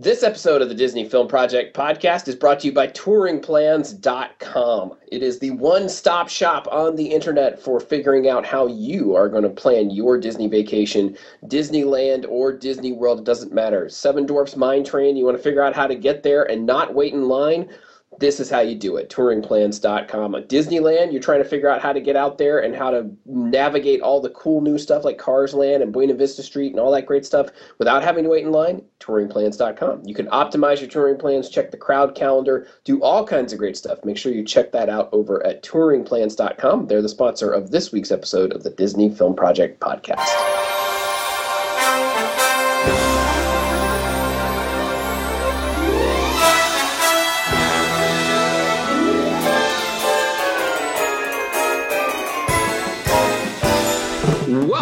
This episode of the Disney Film Project podcast is brought to you by touringplans.com. It is the one stop shop on the internet for figuring out how you are going to plan your Disney vacation, Disneyland or Disney World, it doesn't matter. Seven Dwarfs Mine Train, you want to figure out how to get there and not wait in line? This is how you do it. touringplans.com at disneyland you're trying to figure out how to get out there and how to navigate all the cool new stuff like cars land and buena vista street and all that great stuff without having to wait in line? touringplans.com you can optimize your touring plans check the crowd calendar do all kinds of great stuff. Make sure you check that out over at touringplans.com they're the sponsor of this week's episode of the disney film project podcast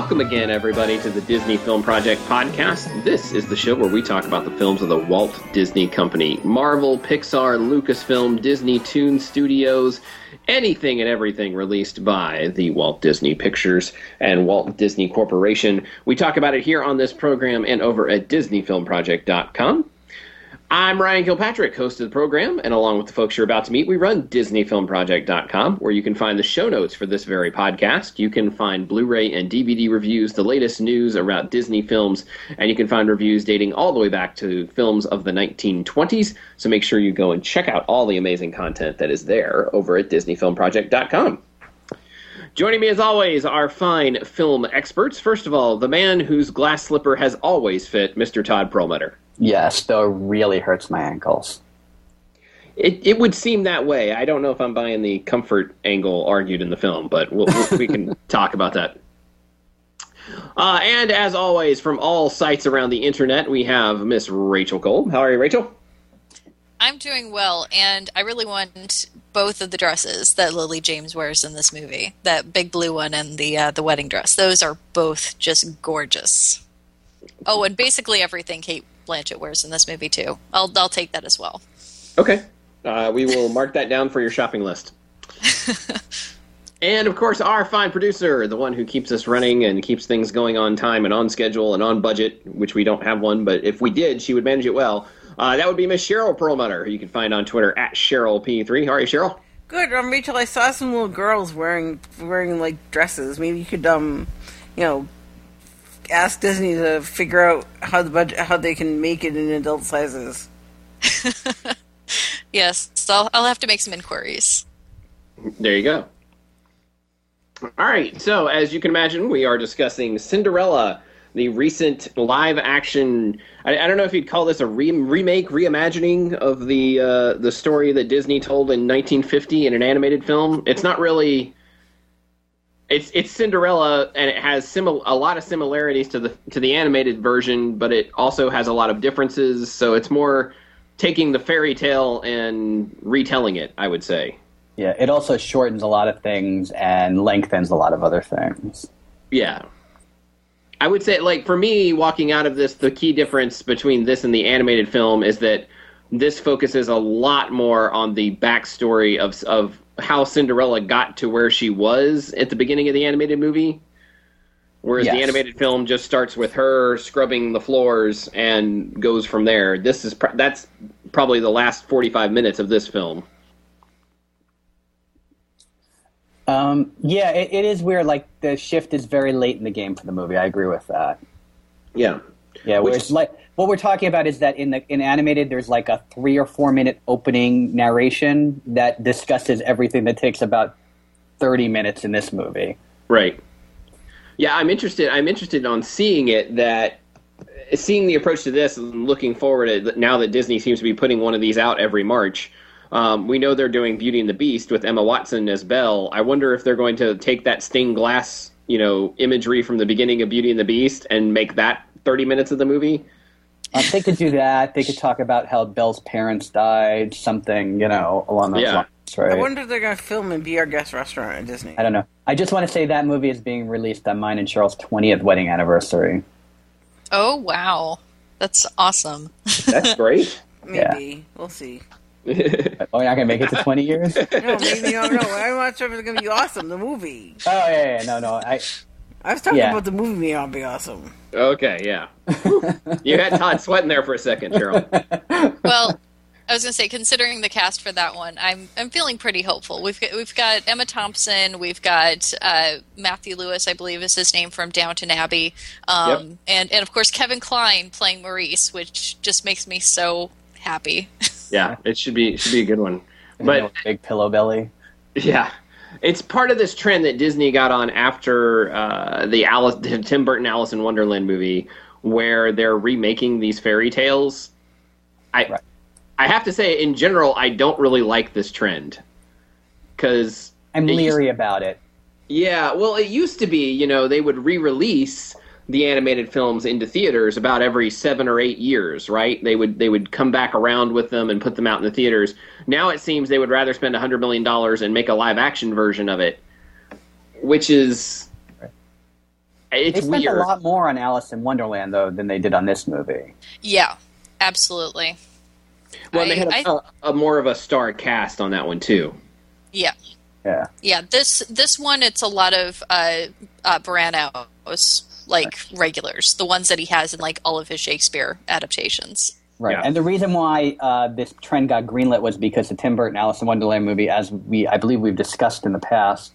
Welcome again, everybody, to the Disney Film Project podcast. This is the show where we talk about the films of the Walt Disney Company Marvel, Pixar, Lucasfilm, Disney Toon Studios, anything and everything released by the Walt Disney Pictures and Walt Disney Corporation. We talk about it here on this program and over at DisneyFilmProject.com. I'm Ryan Kilpatrick, host of the program, and along with the folks you're about to meet, we run DisneyFilmProject.com, where you can find the show notes for this very podcast. You can find Blu ray and DVD reviews, the latest news about Disney films, and you can find reviews dating all the way back to films of the 1920s. So make sure you go and check out all the amazing content that is there over at DisneyFilmProject.com. Joining me as always, our fine film experts. First of all, the man whose glass slipper has always fit, Mr. Todd Perlmutter. Yes, though it really hurts my ankles. It it would seem that way. I don't know if I'm buying the comfort angle argued in the film, but we'll, we'll, we can talk about that. Uh, and as always, from all sites around the internet, we have Miss Rachel Cole. How are you, Rachel? I'm doing well, and I really want both of the dresses that Lily James wears in this movie. That big blue one and the uh, the wedding dress. Those are both just gorgeous. Oh, and basically everything Cate Blanchett wears in this movie too. I'll I'll take that as well. Okay, uh, we will mark that down for your shopping list. and of course, our fine producer, the one who keeps us running and keeps things going on time and on schedule and on budget, which we don't have one, but if we did, she would manage it well. Uh, that would be Miss Cheryl Perlmutter, who you can find on Twitter at CherylP3. How are you, Cheryl? Good, um, Rachel. I saw some little girls wearing wearing like dresses. Maybe you could, um, you know, ask Disney to figure out how the budget, how they can make it in adult sizes. yes, so I'll, I'll have to make some inquiries. There you go. All right, so as you can imagine, we are discussing Cinderella, the recent live action. I, I don't know if you'd call this a re- remake, reimagining of the uh, the story that Disney told in 1950 in an animated film. It's not really it's it's Cinderella, and it has simil- a lot of similarities to the to the animated version, but it also has a lot of differences. So it's more taking the fairy tale and retelling it. I would say. Yeah, it also shortens a lot of things and lengthens a lot of other things. Yeah. I would say, like, for me, walking out of this, the key difference between this and the animated film is that this focuses a lot more on the backstory of of how Cinderella got to where she was at the beginning of the animated movie. Whereas yes. the animated film just starts with her scrubbing the floors and goes from there. This is pr- that's probably the last 45 minutes of this film. Um, yeah, it, it is weird. Like the shift is very late in the game for the movie. I agree with that. Yeah, yeah. Which, like what we're talking about is that in the in animated there's like a three or four minute opening narration that discusses everything that takes about 30 minutes in this movie. Right. Yeah i'm interested i'm interested on seeing it that seeing the approach to this and looking forward at now that disney seems to be putting one of these out every march um, we know they're doing beauty and the beast with emma watson as belle. I wonder if they're going to take that stained glass you know imagery from the beginning of beauty and the beast and make that 30 minutes of the movie uh, they could do that. They could talk about how Belle's parents died, something, you know, along those yeah. lines. Right? I wonder if they're going to film in Be Our Guest restaurant at Disney. I don't know. I just want to say that movie is being released on mine and Cheryl's 20th wedding anniversary. Oh, wow. That's awesome. That's great. maybe. Yeah. We'll see. oh, you're not going to make it to 20 years? no, maybe. I don't know. I'm not sure if it's going to be awesome, the movie. Oh, yeah, yeah. No, no. I, I was talking yeah. about the movie being awesome. Okay, yeah. you had Todd sweating there for a second, Cheryl. Well, I was going to say, considering the cast for that one, I'm I'm feeling pretty hopeful. We've got we've got Emma Thompson, we've got uh, Matthew Lewis, I believe is his name from Downton Abbey, um, Yep. and and of course Kevin Kline playing Maurice, which just makes me so happy. Yeah, it should be should be a good one. You know, But big pillow belly. yeah, it's part of this trend that Disney got on after uh, the Alice, the Tim Burton Alice in Wonderland movie, where they're remaking these fairy tales. I Right. I have to say, in general, I don't really like this trend because I'm It used- leery about it. Yeah, well, it used to be, you know, they would re-release the animated films into theaters about every seven or eight years, right? They would they would come back around with them and put them out in the theaters. Now it seems they would rather spend a hundred million dollars and make a live action version of it, which is it's They it's spent weird. a lot more on Alice in Wonderland though than they did on this movie. yeah, absolutely. Well, and they had I- a, a, a more of a star cast on that one too. Yeah, Yeah. yeah. This this one, it's a lot of uh, uh, Branagh's like regulars, the ones that he has in like all of his Shakespeare adaptations. Right. Yeah. And the reason why uh, this trend got greenlit was because the Tim Burton Alice in Wonderland movie, as we I believe we've discussed in the past,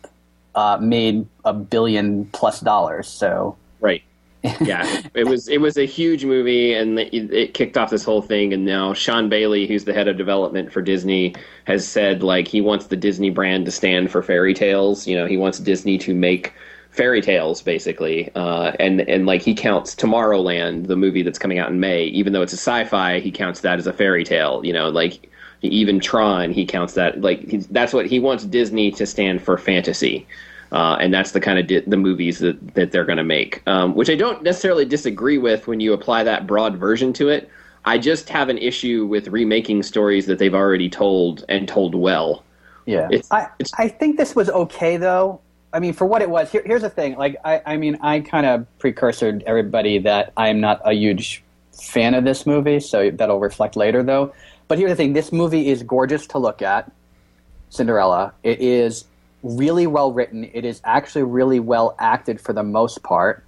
uh, made a billion plus dollars. So Right. Yeah, it was it was a huge movie, and it, it kicked off this whole thing. And now Sean Bailey, who's the head of development for Disney, has said like he wants the Disney brand to stand for fairy tales. You know, he wants Disney to make fairy tales basically. Uh, and and like he counts Tomorrowland, the movie that's coming out in May, even though it's a sci-fi, he counts that as a fairy tale. You know, like even Tron, he counts that like he's, that's what he wants Disney to stand for fantasy. Uh, and that's the kind of di- the movies that, that they're going to make, um, which I don't necessarily disagree with when you apply that broad version to it. I just have an issue with remaking stories that they've already told and told well. yeah, It's- I it's- I think this was okay though. I mean, for what it was. Here, here's the thing. Like, I I mean, I kind of precursored everybody that I am not a huge fan of this movie, so that'll reflect later though. But here's the thing: this movie is gorgeous to look at. Cinderella. It is really well written. It is actually really well acted for the most part,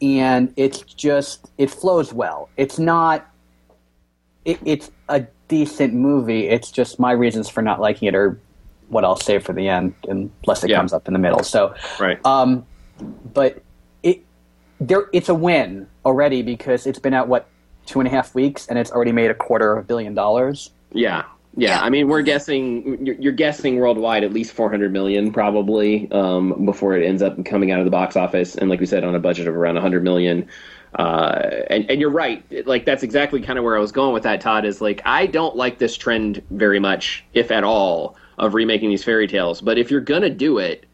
and it's just it flows well. It's not. It, it's a decent movie. It's just my reasons for not liking it are what I'll save for the end, unless it Yeah. comes up in the middle. So, Right. um, but it there it's a win already because it's been out what two and a half weeks and it's already made a quarter of a billion dollars. Yeah. Yeah, Yeah. I mean, we're guessing you're, you're guessing worldwide at least 400 million probably um, before it ends up coming out of the box office, and like we said, on a budget of around 100 million. Uh, and and you're right, like that's exactly kind of where I was going with that. Todd is like I don't like this trend very much, if at all, of remaking these fairy tales. But if you're gonna do it,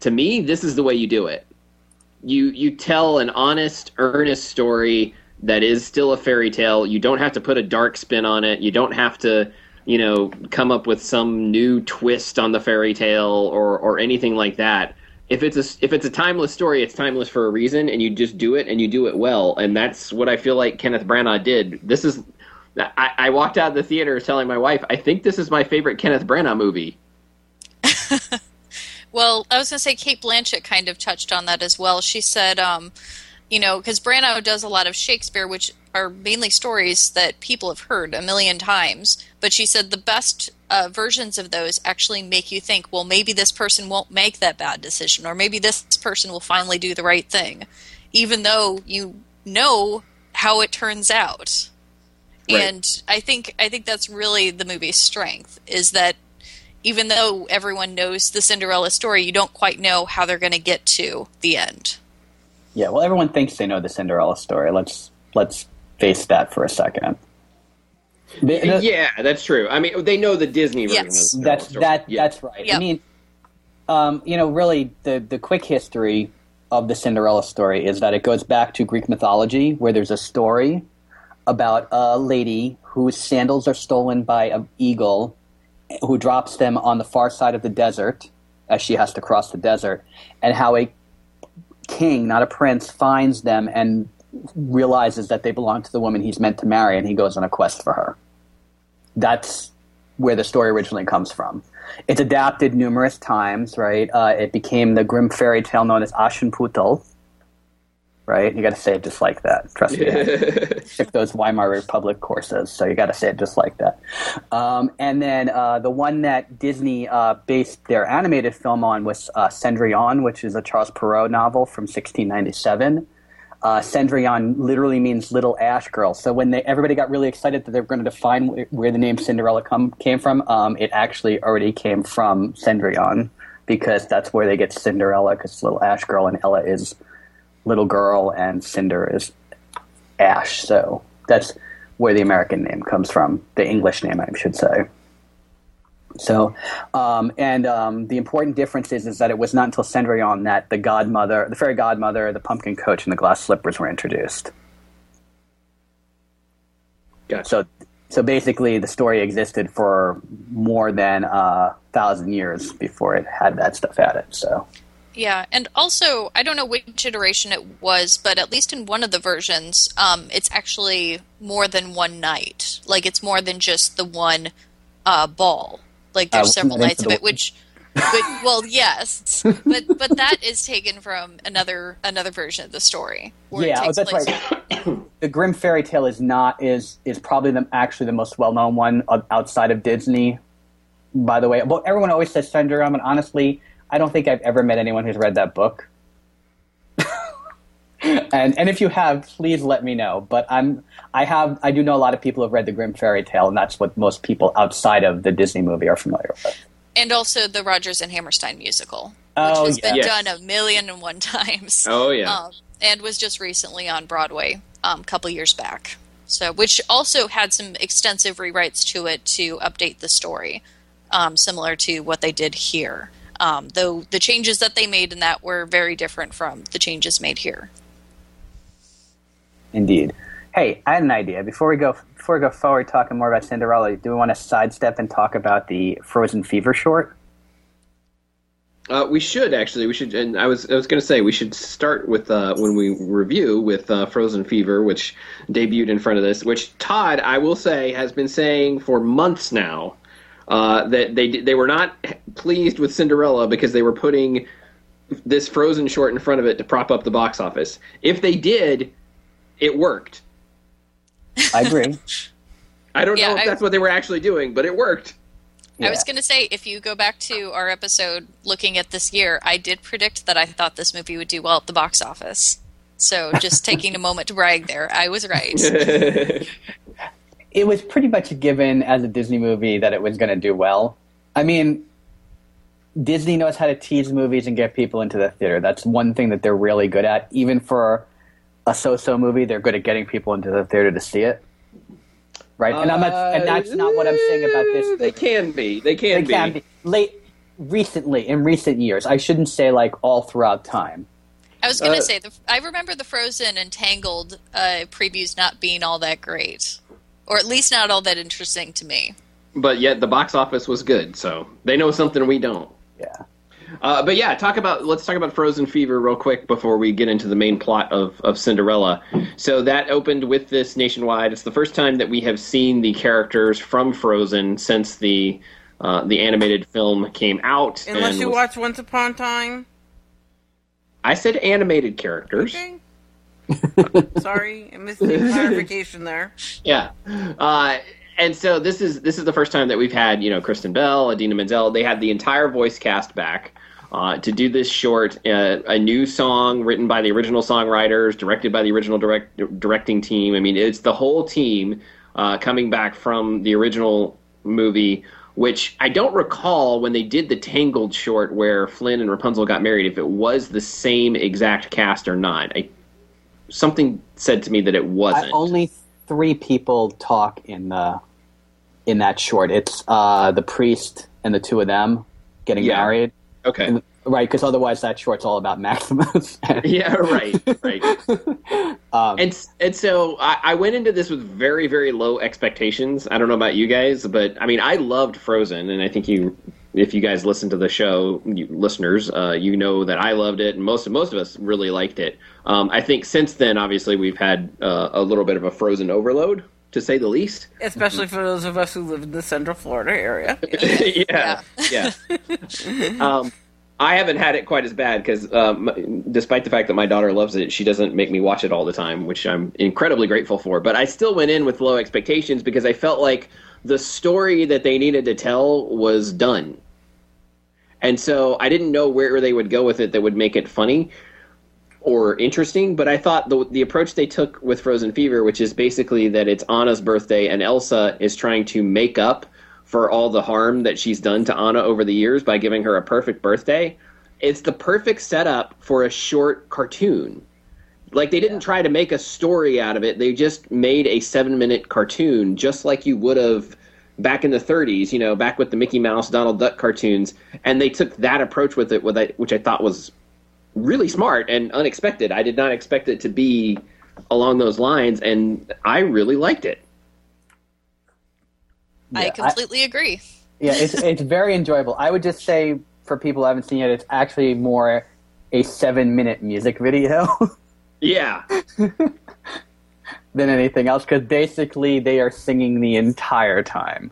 to me, this is the way you do it. You you tell an honest, earnest story that is still a fairy tale. You don't have to put a dark spin on it. You don't have to, you know, come up with some new twist on the fairy tale or or anything like that. If it's a if it's a timeless story, it's timeless for a reason, and you just do it and you do it well. And that's what I feel like Kenneth Branagh did. This is. I, I walked out of the theater telling my wife, I think this is my favorite Kenneth Branagh movie. Well, I was going to say Cate Blanchett kind of touched on that as well. She said, um, you know, because Branagh does a lot of Shakespeare, which are mainly stories that people have heard a million times. But she said the best uh, versions of those actually make you think, well, maybe this person won't make that bad decision, or maybe this person will finally do the right thing, even though you know how it turns out. Right. And I think I think that's really the movie's strength is that even though everyone knows the Cinderella story, you don't quite know how they're going to get to the end. Yeah, well, everyone thinks they know the Cinderella story. Let's let's face that for a second. The- the- yeah, that's true. I mean, they know the Disney version. Yes. of the Cinderella That's story. that. Yeah. That's right. I mean, um, you know, really, the the quick history of the Cinderella story is that it goes back to Greek mythology, where there's a story about a lady whose sandals are stolen by an eagle, who drops them on the far side of the desert as she has to cross the desert, and how a king, not a prince, finds them and realizes that they belong to the woman he's meant to marry, and he goes on a quest for her. That's where the story originally comes from. It's adapted numerous times, right? Uh, it became the Grimm fairy tale known as Aschenputtel, right? You got to say it just like that. Trust me. Took those Weimar Republic courses, so you got to say it just like that. Um, and then uh, the one that Disney uh, based their animated film on was uh, Cendrillon, which is a Charles Perrault novel from 1697. Uh, Cendrillon literally means little ash girl. So when they, everybody got really excited that they were going to define where, where the name Cinderella come, came from, um, it actually already came from Cendrillon because that's where they get Cinderella because little ash girl and Ella is little girl and Cinder is Ash. So that's where the American name comes from, the English name, I should say. So, um, and um, the important difference is, is that it was not until Cendrillon that the godmother, the fairy godmother, the pumpkin coach, and the glass slippers were introduced. Gotcha. So, so basically, the story existed for more than a thousand years before it had that stuff added. So, Yeah, and also I don't know which iteration it was, but at least in one of the versions, um, it's actually more than one night. Like it's more than just the one uh, ball. Like there's Uh, several nights of it, which. But, well, yes, but but that is taken from another another version of the story. yeah, oh, that's place- right. the Grimm fairy tale is not is is probably the actually the most well known one outside of Disney. By the way, well, everyone always says Cinderella, and honestly, I don't think I've ever met anyone who's read that book. and and if you have, please let me know. But I'm I have I do know a lot of people have read the Grimm fairy tale, and that's what most people outside of the Disney movie are familiar with. and also the Rodgers and Hammerstein musical, Oh, which has been yes. done a million and one times. Oh, yeah. um, and was just recently on Broadway um, a couple years back. So, which also had some extensive rewrites to it to update the story, um, similar to what they did here. Um, though the changes that they made in that were very different from the changes made here. Indeed. Hey, I had an idea. Before we go before we go forward talking more about Cinderella, do we want to sidestep and talk about the Frozen Fever short? Uh, we should actually. We should, and I was I was going to say we should start with uh, when we review with uh, Frozen Fever, which debuted in front of this. Which Todd, I will say, has been saying for months now uh, that they they were not pleased with Cinderella because they were putting this Frozen short in front of it to prop up the box office. If they did, it worked. I agree. I don't Yeah, know if I- that's what they were actually doing, but it worked. I was going to say, if you go back to our episode looking at this year, I did predict that I thought this movie would do well at the box office. So, just taking a moment to brag there, I was right. it was pretty much a given as a Disney movie that it was going to do well. I mean, Disney knows how to tease movies and get people into the theater. That's one thing that they're really good at. Even for a so-so movie, they're good at getting people into the theater to see it. Right, and I'm not, and that's not what I'm saying about this. Uh, They can be. They can They can be late, recently, in recent years. I shouldn't say like all throughout time. I was going to Uh, say, the, I remember the Frozen and Tangled uh, previews not being all that great, or at least not all that interesting to me. But yet the box office was good, so they know something we don't. Yeah. Uh, but yeah, talk about let's talk about Frozen Fever real quick before we get into the main plot of, of Cinderella. So that opened with this nationwide. It's the first time that we have seen the characters from Frozen since the uh, the animated film came out. Unless and you was- watch Once Upon a Time. I said animated characters. Okay. Sorry, I missed the clarification there. Yeah. Uh, and so this is this is the first time that we've had you know Kristen Bell, Idina Menzel. They had the entire voice cast back uh, to do this short, uh, a new song written by the original songwriters, directed by the original direct, directing team. I mean, it's the whole team uh, coming back from the original movie. Which I don't recall when they did the Tangled short where Flynn and Rapunzel got married, if it was the same exact cast or not. I, something said to me that it wasn't. I, only three people talk in the in that short. It's uh, the priest and the two of them getting Yeah. married, okay. And- right? Because otherwise, that short's all about Maximus. yeah, right, right. um, And and so I, I went into this with very very low expectations. I don't know about you guys, but I mean I loved Frozen, and I think you, if you guys listen to the show, you, listeners, uh, you know that I loved it, and most most of us really liked it. Um, I think since then, obviously, we've had uh, a little bit of a Frozen overload, to say the least. Especially for those of us who live in the Central Florida area. yeah, yeah. um, I haven't had it quite as bad because, um, despite the fact that my daughter loves it, she doesn't make me watch it all the time, which I'm incredibly grateful for. But I still went in with low expectations because I felt like the story that they needed to tell was done, and so I didn't know where they would go with it that would make it funny or interesting. But I thought the the approach they took with Frozen Fever, which is basically that it's Anna's birthday and Elsa is trying to make up for all the harm that she's done to Anna over the years by giving her a perfect birthday. It's the perfect setup for a short cartoon. Like they didn't try to make a story out of it. They just made a 7-minute cartoon just like you would have back in the 30s, you know, back with the Mickey Mouse, Donald Duck cartoons, and they took that approach with it, which I thought was really smart and unexpected. I did not expect it to be along those lines, and I really liked it. I Yeah, completely agree. Yeah, it's it's very enjoyable. I would just say for people who haven't seen it, it's actually more a seven minute music video Yeah. than anything else because basically they are singing the entire time,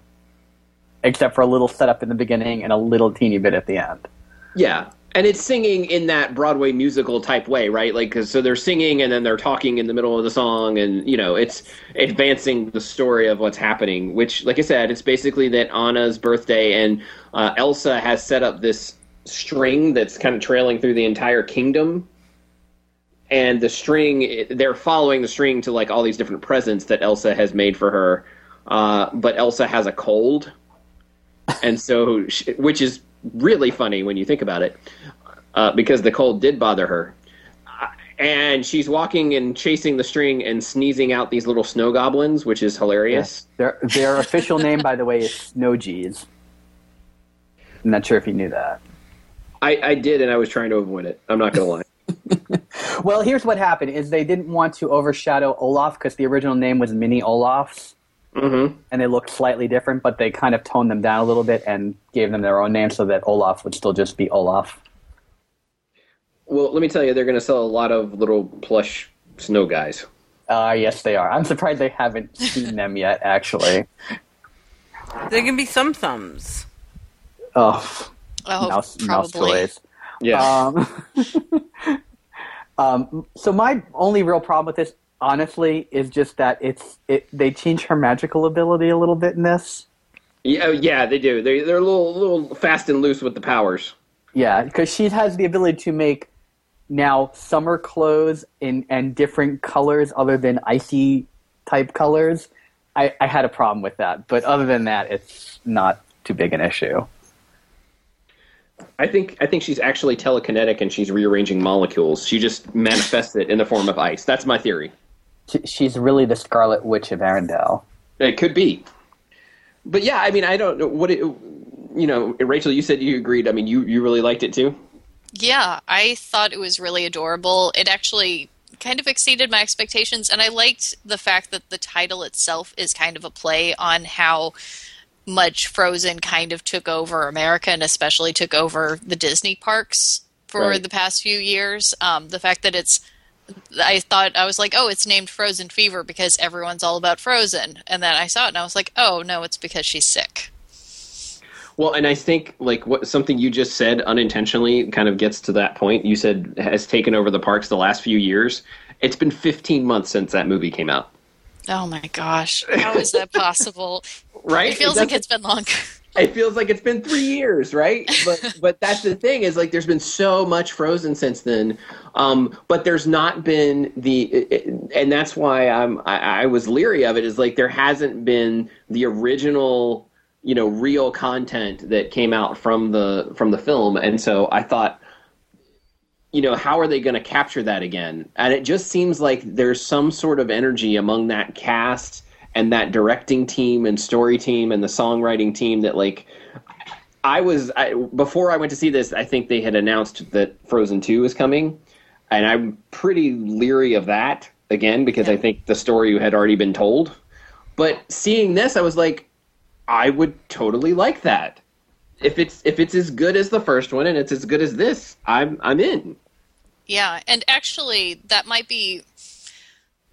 except for a little setup in the beginning and a little teeny bit at the end. Yeah. And it's singing in that Broadway musical type way, right? Like, 'cause- so they're singing and then they're talking in the middle of the song, and you know, it's advancing the story of what's happening. Which, like I said, it's basically that Anna's birthday, and uh, Elsa has set up this string that's kind of trailing through the entire kingdom. And the string, they're following the string to like all these different presents that Elsa has made for her. Uh, but Elsa has a cold, and so she, which is really funny when you think about it uh, because the cold did bother her Uh, and she's walking and chasing the string and sneezing out these little snow goblins which is hilarious Their their official name, by the way, is Snowgies. I'm not sure if you knew that. I, I did and i was trying to avoid it i'm not gonna lie Well, here's what happened: is they didn't want to overshadow Olaf because the original name was Mini Olafs, mm-hmm. and they looked slightly different, but they kind of toned them down a little bit and gave them their own name so that Olaf would still just be Olaf. well let me tell you they're gonna sell a lot of little plush snow guys Uh, yes, they are. I'm surprised they haven't seen them yet. Actually, There can be some thumbs. oh, Oh, mouse, mouse probably. toys. yeah Um, um, so my only real problem with this, honestly, is just that it's it. They change her magical ability a little bit in this. yeah oh, yeah they do they, they're a little little fast and loose with the powers Yeah, because she has the ability to make now summer clothes in and different colors other than icy type colors. I, I had a problem with that, but other than that, it's not too big an issue. I think I think she's actually telekinetic and she's rearranging molecules. She just manifests it in the form of ice. That's my theory. She's really the Scarlet Witch of Arendelle. It could be, but yeah, I mean, I don't know what it. You know, Rachel, you said you agreed. I mean, you you really liked it too. Yeah, I thought it was really adorable. It actually kind of exceeded my expectations, and I liked the fact that the title itself is kind of a play on how much Frozen kind of took over America and especially took over the Disney parks for Right. the past few years. Um, the fact that it's I thought I was like, oh, it's named Frozen Fever because everyone's all about Frozen, and then I saw it and I was like, oh no, it's because she's sick. Well, and I think like what something you just said unintentionally kind of gets to that point. You said has taken over the parks the last few years. It's been 15 months since that movie came out, Oh my gosh, how is that possible? right? It feels like it's been longer. it feels like it's been three years, right? But but that's the thing is like there's been so much Frozen since then, um, but there's not been the, and that's why I'm I, I was leery of it. Is like there hasn't been the original, you know, real content that came out from the from the film, and so I thought. You know, how are they going to capture that again? And it just seems like there's some sort of energy among that cast and that directing team and story team and the songwriting team that like I was I, before I went to see this. I think they had announced that Frozen Two is coming, and I'm pretty leery of that again because I think the story had already been told. But seeing this, I was like, I would totally like that. If it's if it's as good as the first one and it's as good as this, I'm I'm in. Yeah, and actually, that might be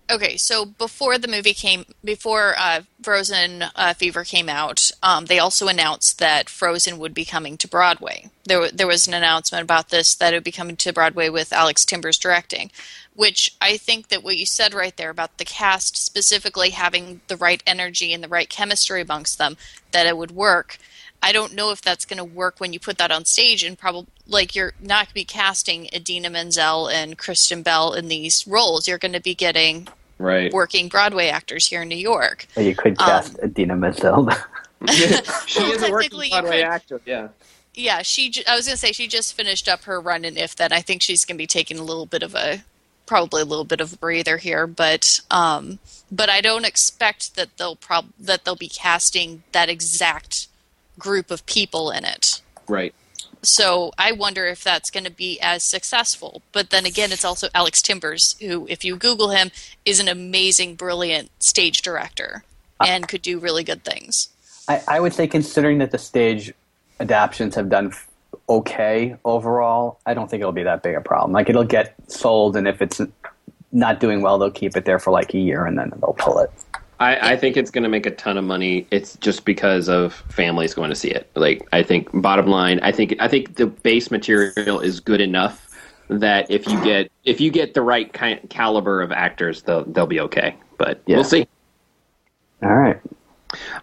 Okay, so before the movie came, before uh, Frozen uh, Fever came out, um, they also announced that Frozen would be coming to Broadway. There, there was an announcement about this that it would be coming to Broadway with Alex Timbers directing, which I think that what you said right there about the cast specifically having the right energy and the right chemistry amongst them, that it would work. I don't know if that's going to work when you put that on stage and probably like you're not going to be casting Idina Menzel and Kristen Bell in these roles. You're going to be getting Right. working Broadway actors here in New York. Or you could Um, cast Idina Menzel. she Well, is a working Broadway actor. Yeah. Yeah, she. j- I was going to say she just finished up her run in If Then. I think she's going to be taking a little bit of a, probably a little bit of a breather here, but um, but I don't expect that they'll prob that they'll be casting that exact group of people in it. Right. So I wonder if that's going to be as successful. But then again, it's also Alex Timbers, who, if you Google him, is an amazing, brilliant stage director and could do really good things. I, I would say, considering that the stage adaptions have done okay overall, I don't think it'll be that big a problem. Like it'll get sold, and if it's not doing well, they'll keep it there for like a year, and then they'll pull it. I, I think it's going to make a ton of money. It's just because of families going to see it. Like I think, bottom line, I think I think the base material is good enough that if you get if you get the right kind caliber of actors, they'll they'll be okay. But Yeah. we'll see. All right.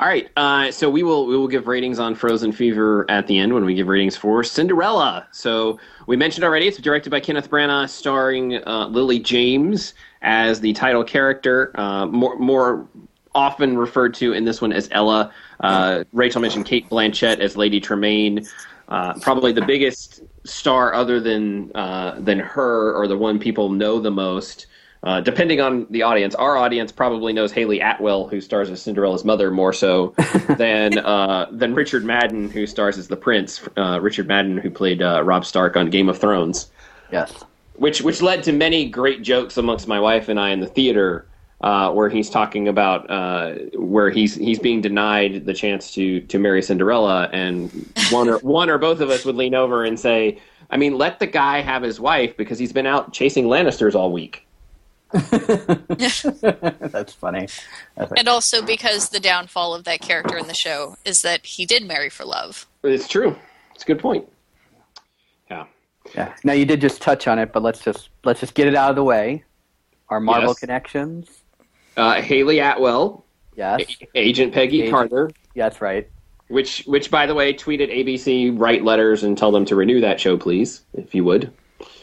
All right, uh, so we will we will give ratings on Frozen Fever at the end when we give ratings for Cinderella. So we mentioned already it's directed by Kenneth Branagh, starring uh, Lily James as the title character, uh, more more often referred to in this one as Ella. Uh, Rachel mentioned Cate Blanchett as Lady Tremaine. Uh, probably the biggest star other than uh, than her, or the one people know the most. Uh, depending on the audience, our audience probably knows Hayley Atwell, who stars as Cinderella's mother, more so than uh, than Richard Madden, who stars as the prince. Uh, Richard Madden, who played uh, Rob Stark on Game of Thrones, Yes. which which led to many great jokes amongst my wife and I in the theater, uh, where he's talking about uh, where he's he's being denied the chance to to marry Cinderella, and one or one or both of us would lean over and say, "I mean, let the guy have his wife because he's been out chasing Lannisters all week." That's funny. That's And also because the downfall of that character in the show is that he did marry for love. It's true. It's a good point. Yeah. Yeah. Now you did just touch on it, but let's just let's just get it out of the way. Our Marvel Yes. connections. Uh, Hayley Atwell, Yes. A- Agent Peggy Agent- Carter, Yeah, that's right. which which by the way tweeted ABC write letters and tell them to renew that show, please, if you would.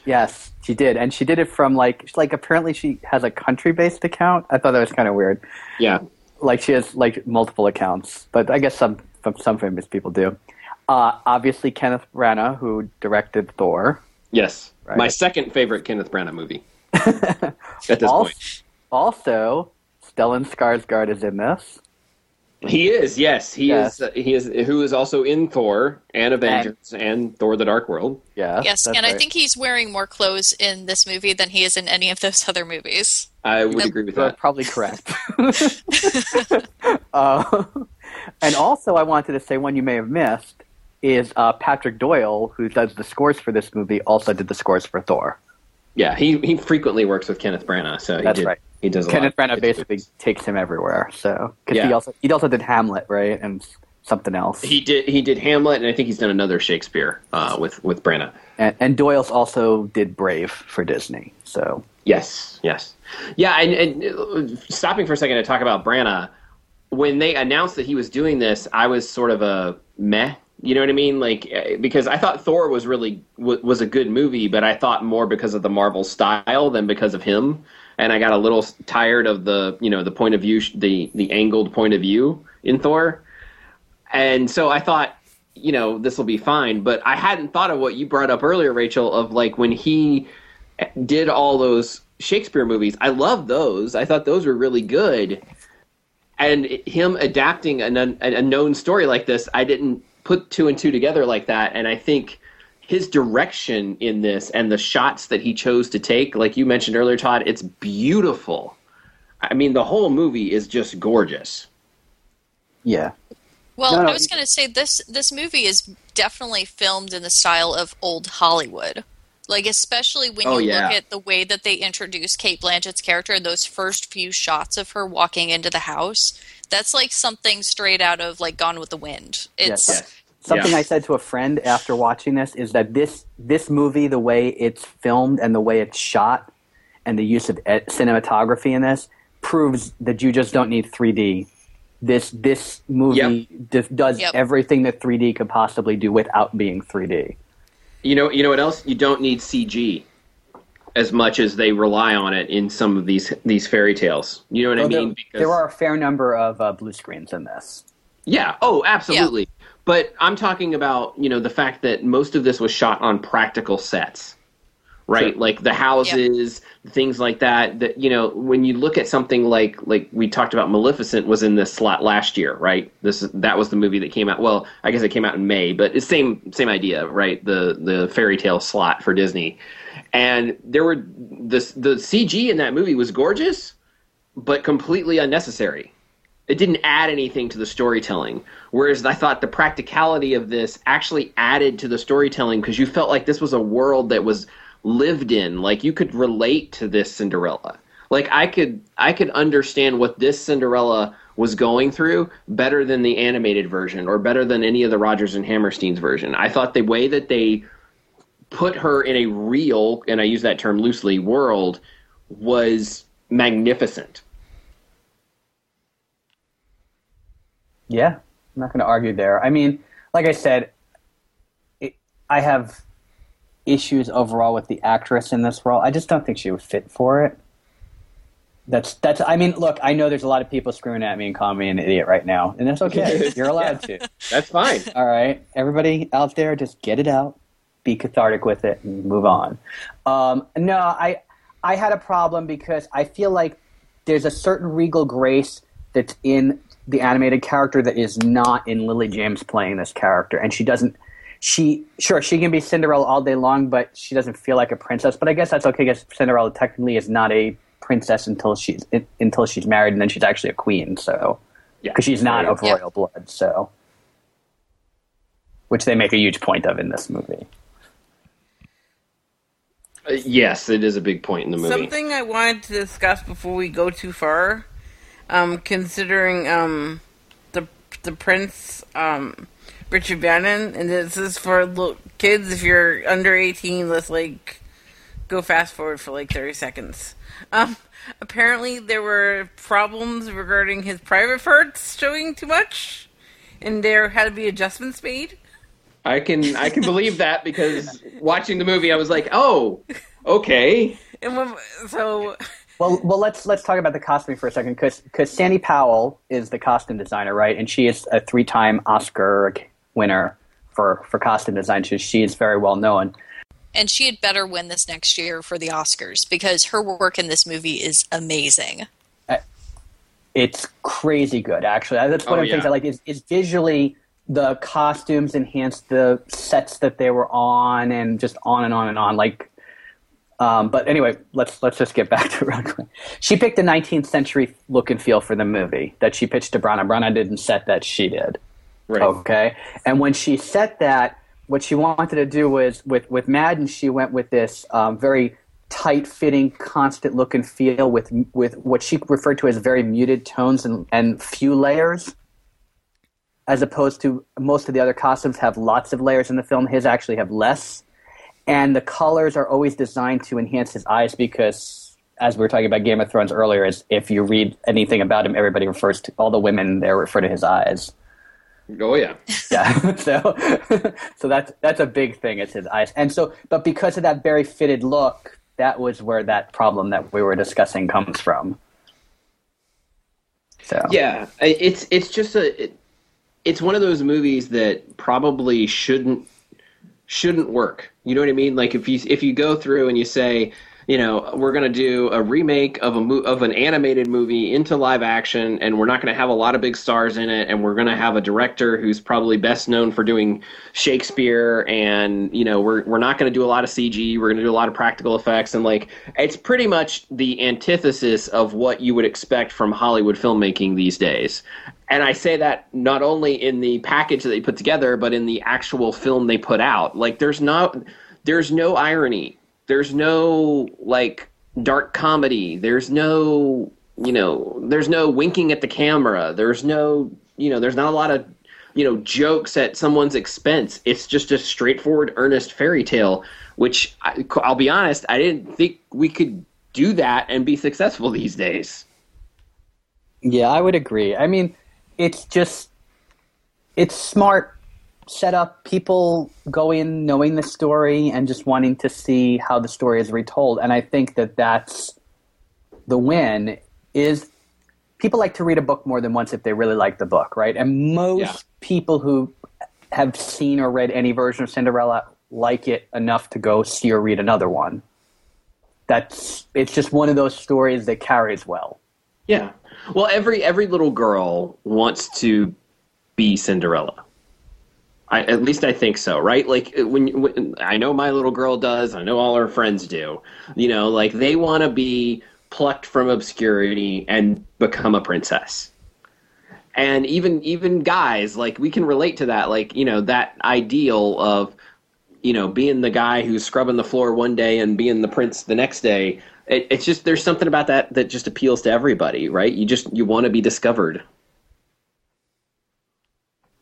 Yes, she did, and she did it from like like apparently she has a country based account. I thought that was kind of weird. Yeah. Like she has like multiple accounts, but I guess some some famous people do. Uh, obviously, Kenneth Branagh, who directed Thor. Yes. Right. My second favorite Kenneth Branagh movie. At this also, point. also, Stellan Skarsgård is in this. He is, yes. He Yes. is uh, he is who is also in Thor and Avengers and, Thor the Dark World. Yeah. yes, that's and I think he's wearing more clothes in this movie than he is in any of those other movies. I would Yep. agree with You're that. probably correct. uh, and also, I wanted to say one you may have missed is uh, Patrick Doyle, who does the scores for this movie, also did the scores for Thor. Yeah, he he frequently works with Kenneth Branagh, so he That's did, right. He does a Kenneth. Branagh basically takes him everywhere. So because he also he also did Hamlet, right, and something else. He did he did Hamlet, and I think he's done another Shakespeare uh, with with Branagh. and, and Doyle's also did Brave for Disney. So Yes, yes, yeah. And, and uh, stopping for a second to talk about Branagh, when they announced that he was doing this, I was sort of a meh. You know what I mean? Like uh, because I thought Thor was really w- was a good movie, but I thought more because of the Marvel style than because of him. And I got a little tired of the you know the point of view, the the angled point of view in Thor. And so I thought, you know, this will be fine. But I hadn't thought of what you brought up earlier, Rachel, of like when he did all those Shakespeare movies. I love those. I thought those were really good. And him adapting a known story like this, I didn't put two and two together like that. And I think his direction in this and the shots that he chose to take, like you mentioned earlier, Todd, it's beautiful. I mean, the whole movie is just gorgeous. yeah, Well, No, no, I was going to say this this movie is definitely filmed in the style of old Hollywood. Like especially when Oh, you yeah. look at the way that they introduce Cate Blanchett's character in those first few shots of her walking into the house. That's like something straight out of like Gone with the Wind. It's Yes. Something Yeah. I said to a friend after watching this is that this this movie, the way it's filmed and the way it's shot, and the use of ed- cinematography in this, proves that you just don't need 3D. This this movie d- does Yep. everything that 3D could possibly do without being 3D. You know, you know what else? You don't need CG as much as they rely on it in some of these these fairy tales. You know what I mean? there, Because- there are a fair number of uh, blue screens in this. Yeah. Oh, absolutely. But I'm talking about you know the fact that most of this was shot on practical sets, right? Sure. Like the houses, things like that. That you know when you look at something like like we talked about, Maleficent was in this slot last year, right? This that was the movie that came out. Well, I guess it came out in May, but it's same same idea, right? The the fairy tale slot for Disney, and there were the the CG in that movie was gorgeous, but completely unnecessary it didn't add anything to the storytelling. Whereas I thought the practicality of this actually added to the storytelling because you felt like this was a world that was lived in. Like you could relate to this Cinderella. Like I could I could understand what this Cinderella was going through better than the animated version or better than any of the Rodgers and Hammerstein's version. I thought the way that they put her in a real, and I use that term loosely, world was magnificent. Yeah, I'm not going to argue there. I mean, like I said, it, I have issues overall with the actress in this role. I just don't think she would fit for it. That's that's. I mean, look, I know there's a lot of people screaming at me and calling me an idiot right now, and that's okay. You're allowed to. That's fine. All right, everybody out there, just get it out, be cathartic with it, and move on. Um, no, I I had a problem because I feel like there's a certain regal grace that's in the animated character that is not in Lily James playing this character, and she doesn't. She sure she can be Cinderella all day long, but she doesn't feel like a princess. But I guess that's okay because Cinderella technically is not a princess until she's until she's married, and then she's actually a queen. So Yeah. because she's not of Yeah. royal blood, so which they make a huge point of in this movie. Uh, yes, it is a big point in the movie. Something I wanted to discuss before we go too far, um, considering um, the the prince um, Richard Bannon, and this is for little kids. If you're under eighteen, let's like go fast forward for like thirty seconds. Um, apparently, there were problems regarding his private parts showing too much, and there had to be adjustments made. I can I can believe that because watching the movie, I was like, oh, okay. And when, so Well, well, let's let's talk about the costuming for a second, because because Sandy Powell is the costume designer, right? And she is a three-time Oscar winner for for costume design. So she is very well known. and she had better win this next year for the Oscars because her work in this movie is amazing. Uh, it's crazy good, actually. That's one Oh, of the things. I like. Is, is visually the costumes enhance the sets that they were on, and just on and on and on. Like, um, but anyway, let's let's just get back to it real quick. She picked a 19th century look and feel for the movie that she pitched to Branagh. Branagh didn't set that; she did. Right. Okay. And when she set that, what she wanted to do was with with Madden, she went with this um, very tight fitting, constant look and feel with with what she referred to as very muted tones and, and few layers. As opposed to most of the other costumes have lots of layers in the film, his actually have less. And the colors are always designed to enhance his eyes because, as we were talking about Game of Thrones earlier, is if you read anything about him, everybody refers to all the women there refer to his eyes. Oh yeah. Yeah. so so that's that's a big thing. It's his eyes. And so but because of that very fitted look, that was where that problem that we were discussing comes from. So Yeah, it's it's just a it, it's one of those movies that probably shouldn't shouldn't work. You know what I mean? Like if you if you go through and you say, you know, we're going to do a remake of a mo- of an animated movie into live action and we're not going to have a lot of big stars in it and we're going to have a director who's probably best known for doing Shakespeare and, you know, we're we're not going to do a lot of CG, we're going to do a lot of practical effects and like it's pretty much the antithesis of what you would expect from Hollywood filmmaking these days. And I say that not only in the package that they put together, but in the actual film they put out. Like there's not there's no irony There's no like dark comedy. There's no you know. There's no winking at the camera. There's no you know. There's not a lot of you know jokes at someone's expense. It's just a straightforward, earnest fairy tale. Which I, I'll be honest, I didn't think we could do that and be successful these days. Yeah, I would agree. I mean, it's just it's smart set up. People go in knowing the story and just wanting to see how the story is retold, and I think that that's the win. Is people like to read a book more than once if they really like the book, right? And most Yeah. people who have seen or read any version of Cinderella like it enough to go see or read another one. That's it's just one of those stories that carries well. Yeah. Well, every every little girl wants to be Cinderella. I, at least I think so, right? Like uh, when, when I know my little girl does, I know all her friends do. You know, like they want to be plucked from obscurity and become a princess. And even even guys, like we can relate to that, like you know that ideal of you know being the guy who's scrubbing the floor one day and being the prince the next day. It, it's just there's something about that that just appeals to everybody, right? You just you want to be discovered.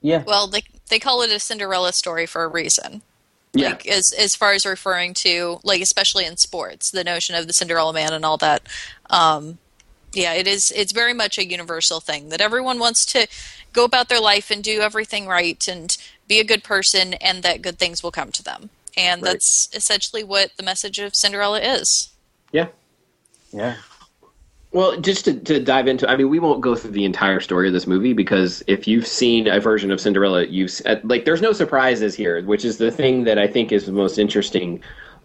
Yeah. Well, they they call it a Cinderella story for a reason. Yeah. Like as as far as referring to like especially in sports, the notion of the Cinderella man and all that. Um, yeah, it is. It's very much a universal thing that everyone wants to go about their life and do everything right and be a good person, and that good things will come to them. And Right. that's essentially what the message of Cinderella is. Yeah. Yeah. Well, just to, to dive into, I mean, we won't go through the entire story of this movie because if you've seen a version of Cinderella, you've like, there's no surprises here, which is the thing that I think is the most interesting,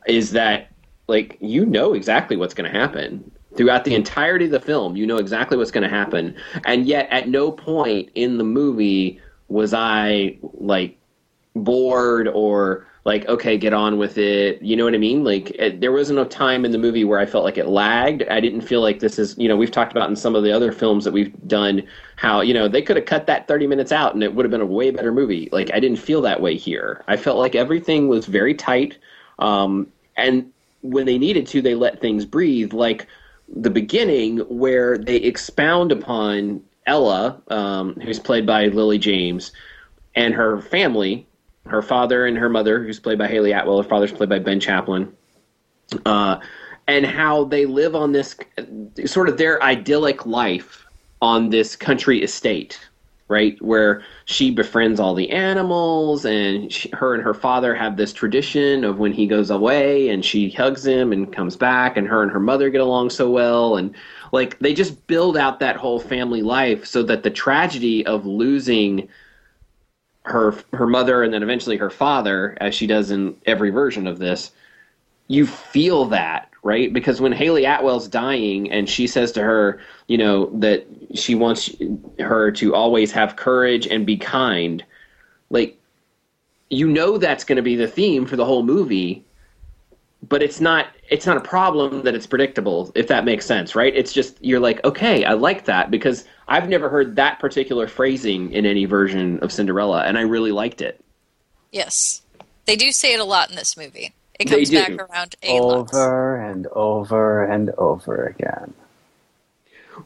is that like you know exactly what's going to happen throughout the entirety of the film. You know exactly what's going to happen, and yet at no point in the movie was I like bored or like okay get on with it. You know what i mean? Like it, there wasn't a time in the movie where i felt like it lagged. I didn't feel like this is you know we've talked about in some of the other films that we've done how you know they could have cut that 30 minutes out and it would have been a way better movie. Like i didn't feel that way here. I felt like everything was very tight um, and when they needed to they let things breathe. Like the beginning where they expound upon ella um, who's played by lily james and her family, her father and her mother, who's played by Hayley Atwell, her father's played by Ben Chaplin, uh, and how they live on this sort of their idyllic life on this country estate, right? Where she befriends all the animals, and she, her and her father have this tradition of when he goes away and she hugs him and comes back, and her and her mother get along so well. And like they just build out that whole family life so that the tragedy of losing her her mother and then eventually her father, as she does in every version of this, you feel that right? Because when Hayley Atwell's dying and she says to her, you know, that she wants her to always have courage and be kind, like you know that's going to be the theme for the whole movie but it's not it's not a problem that it's predictable if that makes sense right it's just you're like okay i like that because i've never heard that particular phrasing in any version of cinderella and i really liked it Yes, they do say it a lot in this movie. It They comes back around a lot. Over and over and over again.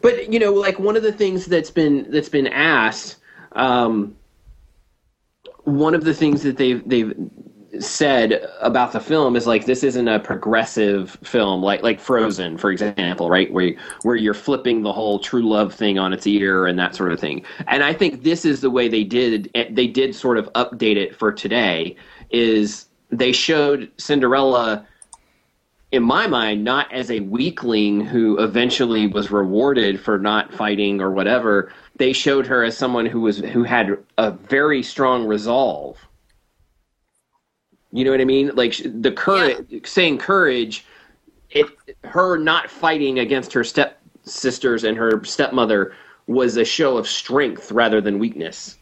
but you know like one of the things that's been that's been asked um, one of the things that they've they've said about the film is like this isn't a progressive film like like Frozen for example right where where you're flipping the whole true love thing on its ear and that sort of thing and I think this is the way they did they did sort of update it for today is they showed Cinderella in my mind, not as a weakling who eventually was rewarded for not fighting or whatever. They showed her as someone who was who had a very strong resolve. You know what I mean? Like the courage, saying courage, it her not fighting against her step sisters and her stepmother was a show of strength rather than weakness.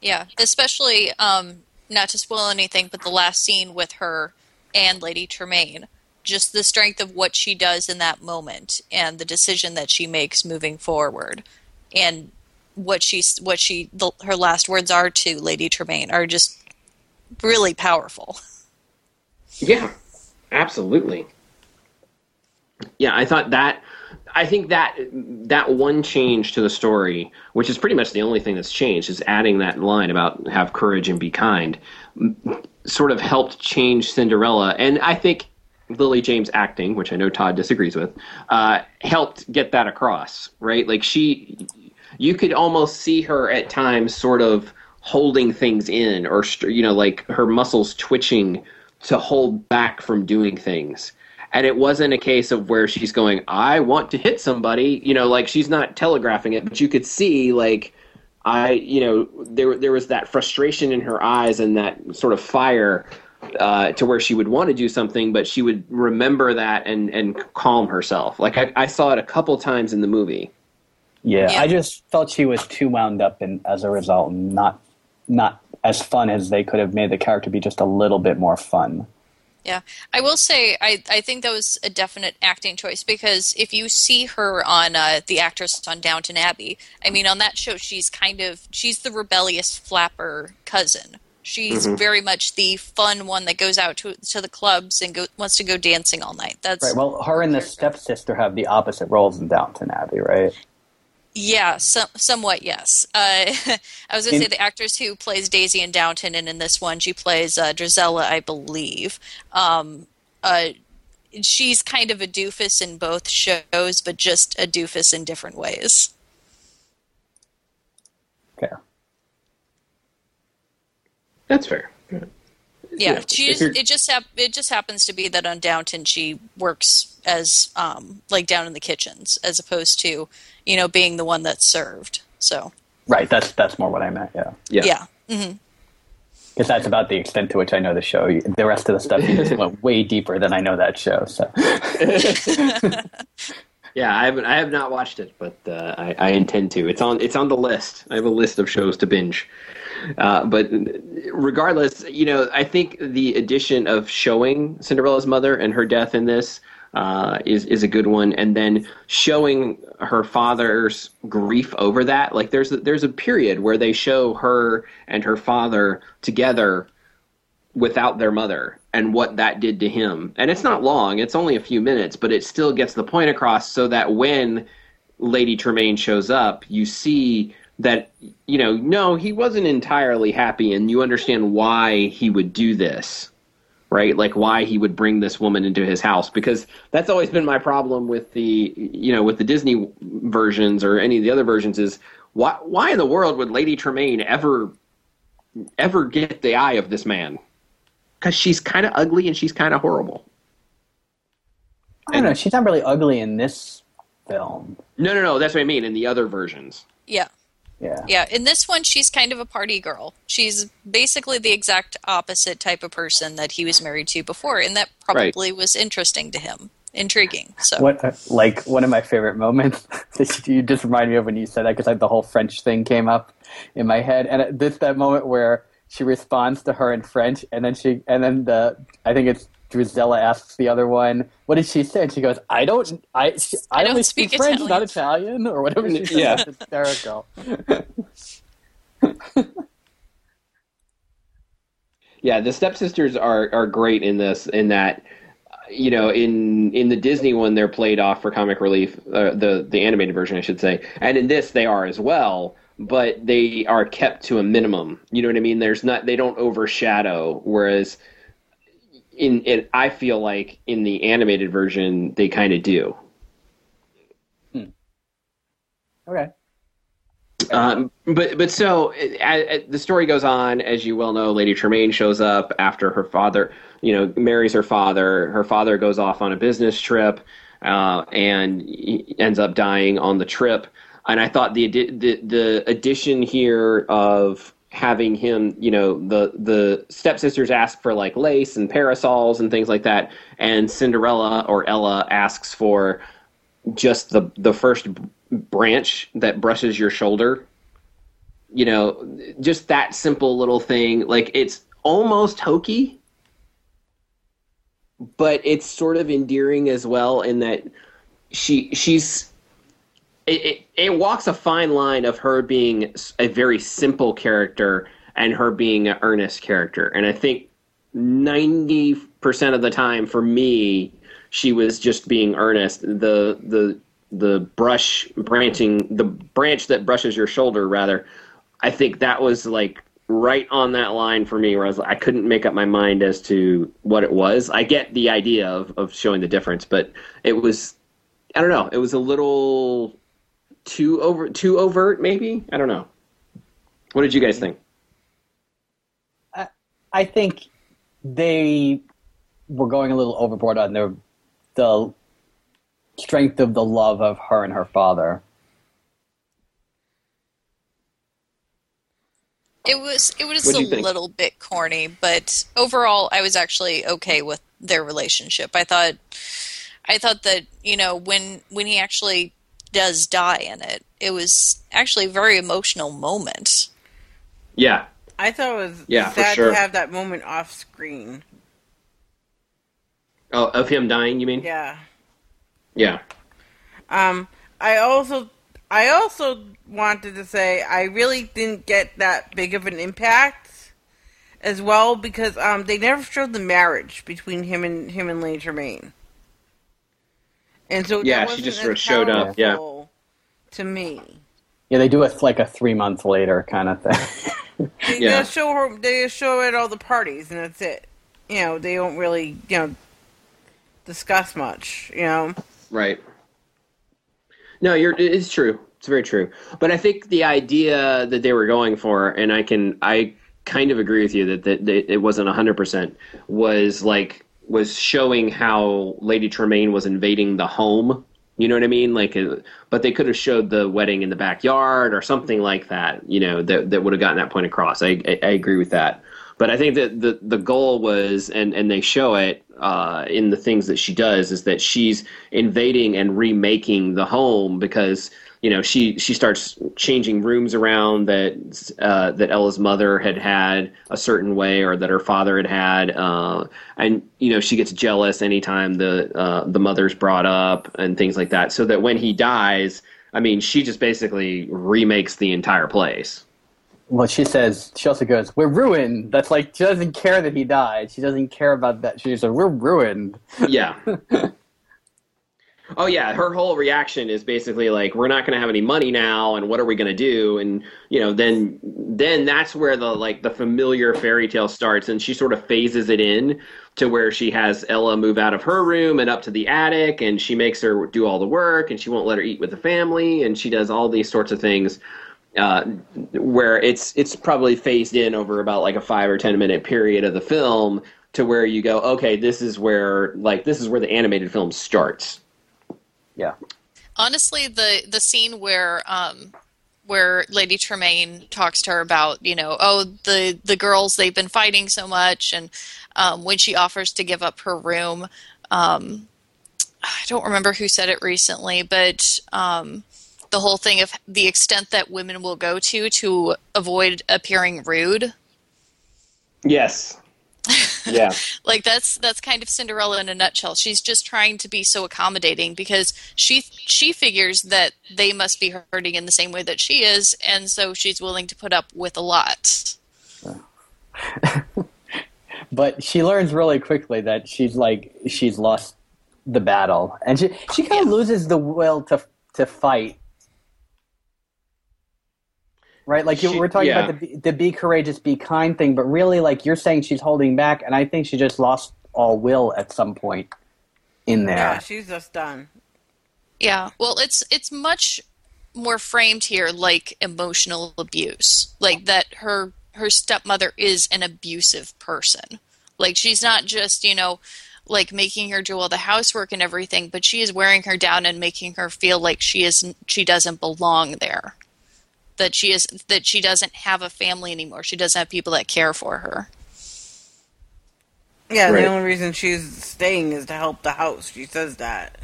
Yeah, especially um, not to spoil anything, but the last scene with her and Lady Tremaine, just the strength of what she does in that moment and the decision that she makes moving forward, and what she what she the, her last words are to Lady Tremaine are just really powerful. Yeah, absolutely. yeah, I thought that. I think that that one change to the story, which is pretty much the only thing that's changed, is adding that line about have courage and be kind, sort of helped change Cinderella. And I think Lily James acting, which I know Todd disagrees with, uh, helped get that across. Right, like she, you could almost see her at times, sort of holding things in, or you know, like her muscles twitching to hold back from doing things. And it wasn't a case of where she's going i want to hit somebody you know like she's not telegraphing it but you could see like i you know there there was that frustration in her eyes and that sort of fire uh, to where she would want to do something but she would remember that and and calm herself. Like i, I saw it a couple times in the movie. Yeah, Yeah. I just felt she was too wound up, and as a result, not not as fun as they could have made the character be just a little bit more fun. Yeah, I will say I, I think that was a definite acting choice because if you see her on uh, the actress on Downton Abbey, I mean on that show she's kind of she's the rebellious flapper cousin. She's very much the fun one that goes out to to the clubs and go, wants to go dancing all night. That's Right. Well, her and the stepsister have the opposite roles in Downton Abbey, right? Yeah, some, somewhat, yes. Uh, I was going to say the actress who plays Daisy in Downton, and in this one, she plays uh, Drizella, I believe. Um, uh, she's kind of a doofus in both shows, but just a doofus in different ways. Fair. that's fair Yeah, Yeah, she's. It just hap- it just happens to be that on Downton she works as um, like down in the kitchens, as opposed to you know being the one that's served. So Right. That's that's more what I meant. Yeah. yeah, yeah, Because that's about the extent to which I know the show. The rest of the stuff you just went way deeper than I know that show. So Yeah, I haven't. I have not watched it, but uh, I, I intend to. It's on. It's on the list. I have a list of shows to binge. Uh, but regardless, you know, I think the addition of showing Cinderella's mother and her death in this uh, is is a good one, and then showing her father's grief over that. Like, there's a, there's a period where they show her and her father together without their mother and what that did to him. And it's not long, it's only a few minutes, but it still gets the point across so that when Lady Tremaine shows up, you see that, you know, no, he wasn't entirely happy and you understand why he would do this. Right? Like why he would bring this woman into his house because that's always been my problem with the you know with the Disney versions or any of the other versions is why why in the world would Lady Tremaine ever ever get the eye of this man? because she's kind of ugly and she's kind of horrible. I don't know. She's not really ugly in this film. No, no, no. That's what I mean in the other versions. yeah. Yeah. Yeah, in this one, she's kind of a party girl. She's basically the exact opposite type of person that he was married to before, and that probably was interesting to him, intriguing. So, What uh, like one of my favorite moments that you just remind me of when you said that because like the whole French thing came up in my head, and it- this that moment where she responds to her in French, and then she and then the I think it's Drizella asks the other one, "What did she say?" And she goes, "I don't, I, she, I, I don't only speak speak French, Italian." not Italian, or whatever." She says. Yeah. It's hysterical. Yeah, the stepsisters are are great in this. In that, uh, you know, in in the Disney one, they're played off for comic relief. Uh, the the animated version, I should say, and in this, they are as well. But they are kept to a minimum. You know what I mean? There's not. They don't overshadow. Whereas, in in I feel like in the animated version, they kind of do. Okay. Um, but but so the story goes on, as you well know. Lady Tremaine shows up after her father, you know, marries her father. Her father goes off on a business trip, uh, and ends up dying on the trip. And I thought the the the addition here of having him, you know, the the stepsisters ask for like lace and parasols and things like that, and Cinderella or Ella asks for just the the first branch that brushes your shoulder. You know just that simple little thing. Like it's almost hokey but it's sort of endearing as well in that she she's it, it, it walks a fine line of her being a very simple character and her being an earnest character and i think 90% of the time for me she was just being earnest. The the the brush branching the branch that brushes your shoulder rather. I think that was like right on that line for me where I was I couldn't make up my mind as to what it was. I get the idea of, of showing the difference, but it was I don't know, it was a little too over too overt maybe? I don't know. What did you guys think? I think they were going a little overboard on their the strength of the love of her and her father. It was it was What'd a little bit corny, but overall, I was actually okay with their relationship. I thought I thought that you know when when he actually does die in it, it was actually a very emotional moment. Yeah. I thought it was Yeah, for sad sure. to have that moment off screen. Oh, of him dying, you mean? Yeah. Yeah. Um, I also, I also wanted to say I really didn't get that big of an impact as well because um, they never showed the marriage between him and him and Lady Tremaine, and so Yeah, she just sort of showed up, yeah. To me, Yeah, they do it like a three months later kind of thing. they Yeah. just show her, they just show it at all the parties, and that's it. You know, they don't really, you know, discuss much. You know, Right. No, you're. It's true. It's very true. But I think the idea that they were going for, and I can, I kind of agree with you that that, that it wasn't hundred percent. Was like was showing how Lady Tremaine was invading the home. You know what I mean? Like, uh, but they could have showed the wedding in the backyard or something like that. You know, that that would have gotten that point across. I, I I agree with that. But I think that the the goal was, and and they show it uh, in the things that she does, is that she's invading and remaking the home because you know she she starts changing rooms around that uh, that Ella's mother had had a certain way or that her father had had, uh, and you know she gets jealous anytime the uh, the mother's brought up and things like that. So that when he dies, I mean, she just basically remakes the entire place. well, she says she also goes, "We're ruined." That's like she doesn't care that he died. She doesn't care about that. she's says, "We're ruined." Yeah. oh yeah, her whole reaction is basically like we're not going to have any money now and what are we going to do and you know then then that's where the like the familiar fairy tale starts and she sort of phases it in to where she has Ella move out of her room and up to the attic and she makes her do all the work and she won't let her eat with the family and she does all these sorts of things uh, where it's it's probably phased in over about like a five or ten minute period of the film to where you go, okay, this is where like this is where the animated film starts. Yeah. honestly the the scene where um where lady tremaine talks to her about you know oh the the girls they've been fighting so much and um when she offers to give up her room um i don't remember who said it recently but um the whole thing of the extent that women will go to to avoid appearing rude Yes. Yeah. like that's that's kind of Cinderella in a nutshell. She's just trying to be so accommodating because she she figures that they must be hurting in the same way that she is, and so she's willing to put up with a lot. But she learns really quickly that she's like she's lost the battle, and she she kind of loses the will to to fight. Right, like She- we're talking yeah. about the be- the be courageous, be kind thing, but really, like you're saying, she's holding back, and I think she just lost all will at some point in there. yeah, she's just done. Yeah, well, it's it's much more framed here like emotional abuse, like that her her stepmother is an abusive person. Like she's not just you know like making her do all the housework and everything, but she is wearing her down and making her feel like she isn't she doesn't belong there. That she is that she doesn't have a family anymore. She doesn't have people that care for her. Yeah, Right. the only reason she's staying is to help the house. She says that.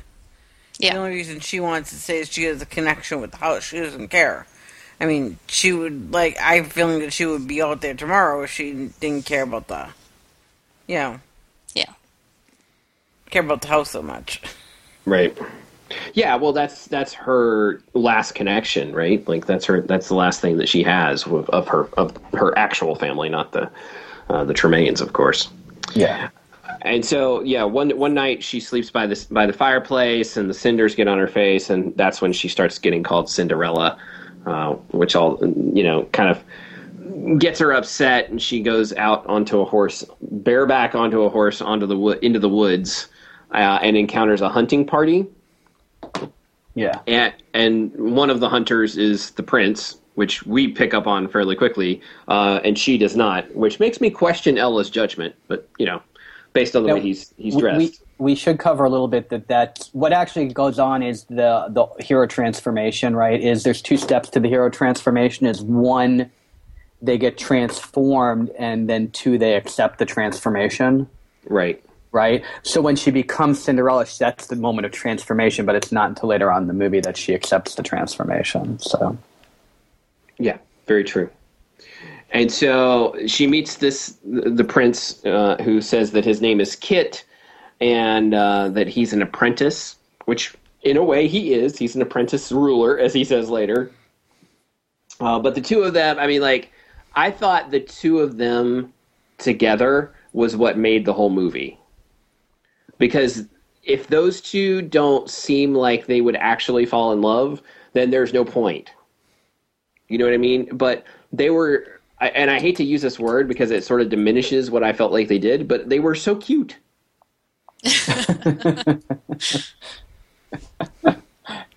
Yeah. The only reason she wants to say is she has a connection with the house. She doesn't care. I mean, she would like. I have a feeling that she would be out there tomorrow if she didn't care about the, you know, Yeah. care about the house so much. Right. Yeah, well that's that's her last connection, right? Like that's her that's the last thing that she has of, of her of her actual family, not the uh, the Tremaines, of course. Yeah. and so yeah, one one night she sleeps by the by the fireplace, and the cinders get on her face, and that's when she starts getting called Cinderella, uh, which all you know kind of gets her upset, and she goes out onto a horse, bareback onto a horse, onto the wo- into the woods, uh, and encounters a hunting party. Yeah. And and one of the hunters is the prince, which we pick up on fairly quickly, uh, and she does not, which makes me question Ella's judgment. But you know, based on the Now, way he's he's dressed. We, we should cover a little bit that that what actually goes on is the the hero transformation. Right? Is there's two steps to the hero transformation. Is one they get transformed, and then two they accept the transformation. right. Right. So when she becomes Cinderella, that's the moment of transformation. But it's not until later on in the movie that she accepts the transformation. So Yeah, very true. And so she meets this the prince uh, who says that his name is Kit and uh, that he's an apprentice, which in a way he is. He's an apprentice ruler, as he says later. Uh, but the two of them, I mean, like, I thought the two of them together was what made the whole movie. Because if those two don't seem like they would actually fall in love, then there's no point. You know what I mean? But they were, and I hate to use this word because it sort of diminishes what I felt like they did, but they were so cute.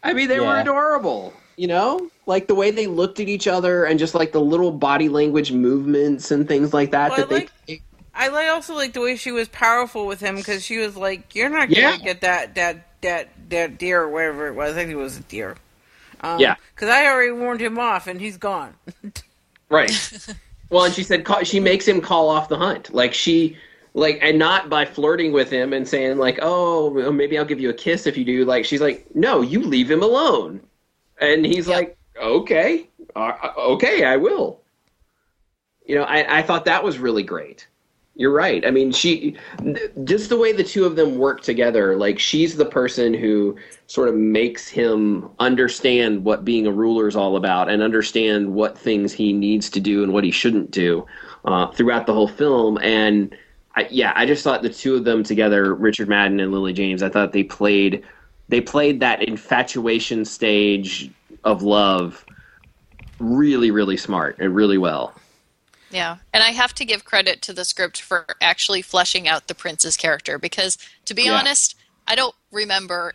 I mean, they were adorable. You know, like the way they looked at each other, and just like the little body language movements and things like that. Well, that I they, like- I like also like the way she was powerful with him because she was like, "You're not gonna get that that that that deer or whatever it was. I think it was a deer." Um, Yeah. because I already warned him off and he's gone. Right. well, and she said call, she makes him call off the hunt. Like she like and not by flirting with him and saying like, "Oh, maybe I'll give you a kiss if you do." Like she's like, "No, you leave him alone." And he's Yep. like, "Okay. Uh, okay, I will." You know, I I thought that was really great. You're right. I mean, she just the way the two of them work together. Like she's the person who sort of makes him understand what being a ruler is all about, and understand what things he needs to do and what he shouldn't do uh, throughout the whole film. And I, yeah, I just thought the two of them together, Richard Madden and Lily James, I thought they played they played that infatuation stage of love really, really smart and really well. Yeah, and I have to give credit to the script for actually fleshing out the prince's character because, to be Yeah. honest, I don't remember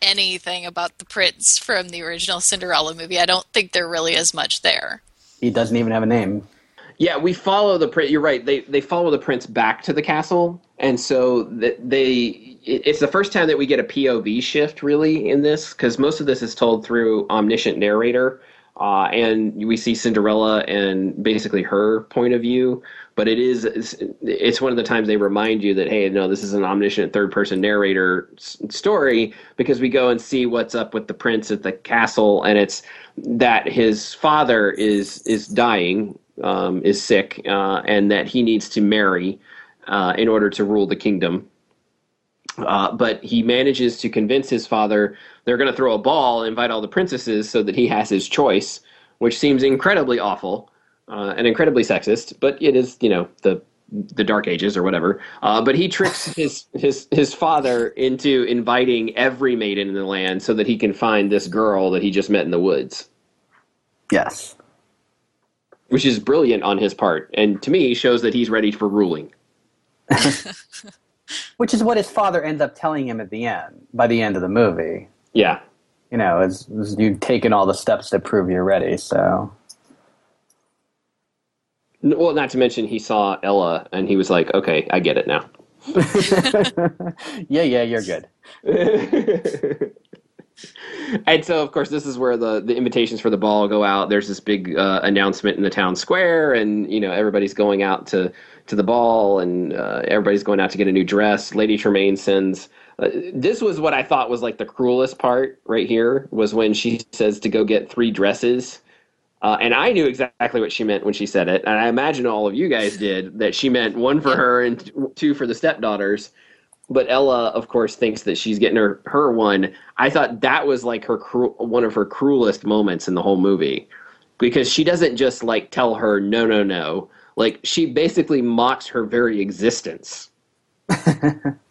anything about the prince from the original Cinderella movie. I don't think there really is much there. he doesn't even have a name. Yeah, we follow the prince. You're right. They they follow the prince back to the castle, and so they. It's the first time that we get a POV shift really in this because most of this is told through omniscient narrator, uh, and we see Cinderella and basically her point of view. But it is it's, it's one of the times they remind you that hey, no, this is an omniscient third person narrator s- story because we go and see what's up with the prince at the castle, and it's that his father is is dying, um, is sick, uh, and that he needs to marry uh, in order to rule the kingdom. Uh, but he manages to convince his father they're going to throw a ball and invite all the princesses so that he has his choice, which seems incredibly awful uh, and incredibly sexist. But it is, you know, the the Dark Ages or whatever. Uh, but he tricks his his his father into inviting every maiden in the land so that he can find this girl that he just met in the woods, Yes. which is brilliant on his part, and to me shows that he's ready for ruling. Which is what his father ends up telling him at the end, by the end of the movie. Yeah, You know, is, is you've taken all the steps to prove you're ready, so. Well, not to mention he saw Ella and he was like, "Okay, I get it now." yeah, yeah, you're good. and so, of course, this is where the, the invitations for the ball go out. There's this big uh, announcement in the town square, and you know everybody's going out to to the ball, and uh, everybody's going out to get a new dress. Lady Tremaine sends. Uh, this was what I thought was like the cruelest part right here was when she says to go get three dresses. Uh, and I knew exactly what she meant when she said it, and I imagine all of you guys did that she meant one for her and two for the stepdaughters but Ella, of course, thinks that she's getting her her one. I thought that was like her cru- one of her cruelest moments in the whole movie because she doesn't just like tell her no, no, no. Like she basically mocks her very existence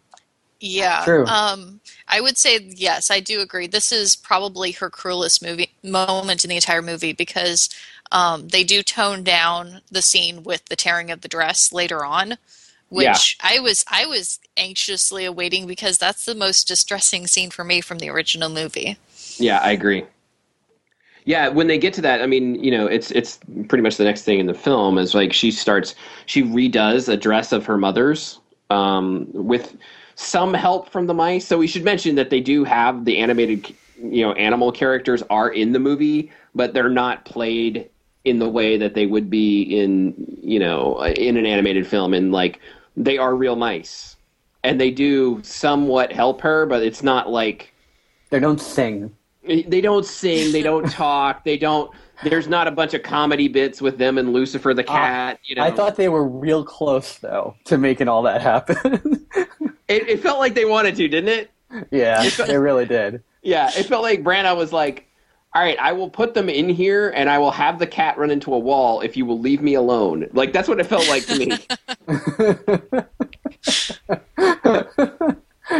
Yeah. True. Um, I would say yes, I do agree. This is probably her cruelest movie moment in the entire movie because um, they do tone down the scene with the tearing of the dress later on, which I was I was anxiously awaiting because that's the most distressing scene for me from the original movie. Yeah, I agree. Yeah, when they get to that, I mean, you know, it's it's pretty much the next thing in the film is like she starts she redoes a dress of her mother's um, with some help from the mice. So we should mention that they do have the animated, you know, animal characters are in the movie, but they're not played in the way that they would be in, you know, in an animated film. And like they are real mice, and they do somewhat help her, but it's not like They don't sing. they don't sing, they don't talk, they don't. There's not a bunch of comedy bits with them and Lucifer the ah, cat. you know, I thought they were real close though to making all that happen. it, it felt like they wanted to, didn't it? yeah, they really did. Yeah, it felt like Branagh was like, "All right, I will put them in here, and I will have the cat run into a wall if you will leave me alone." Like that's what it felt like to me.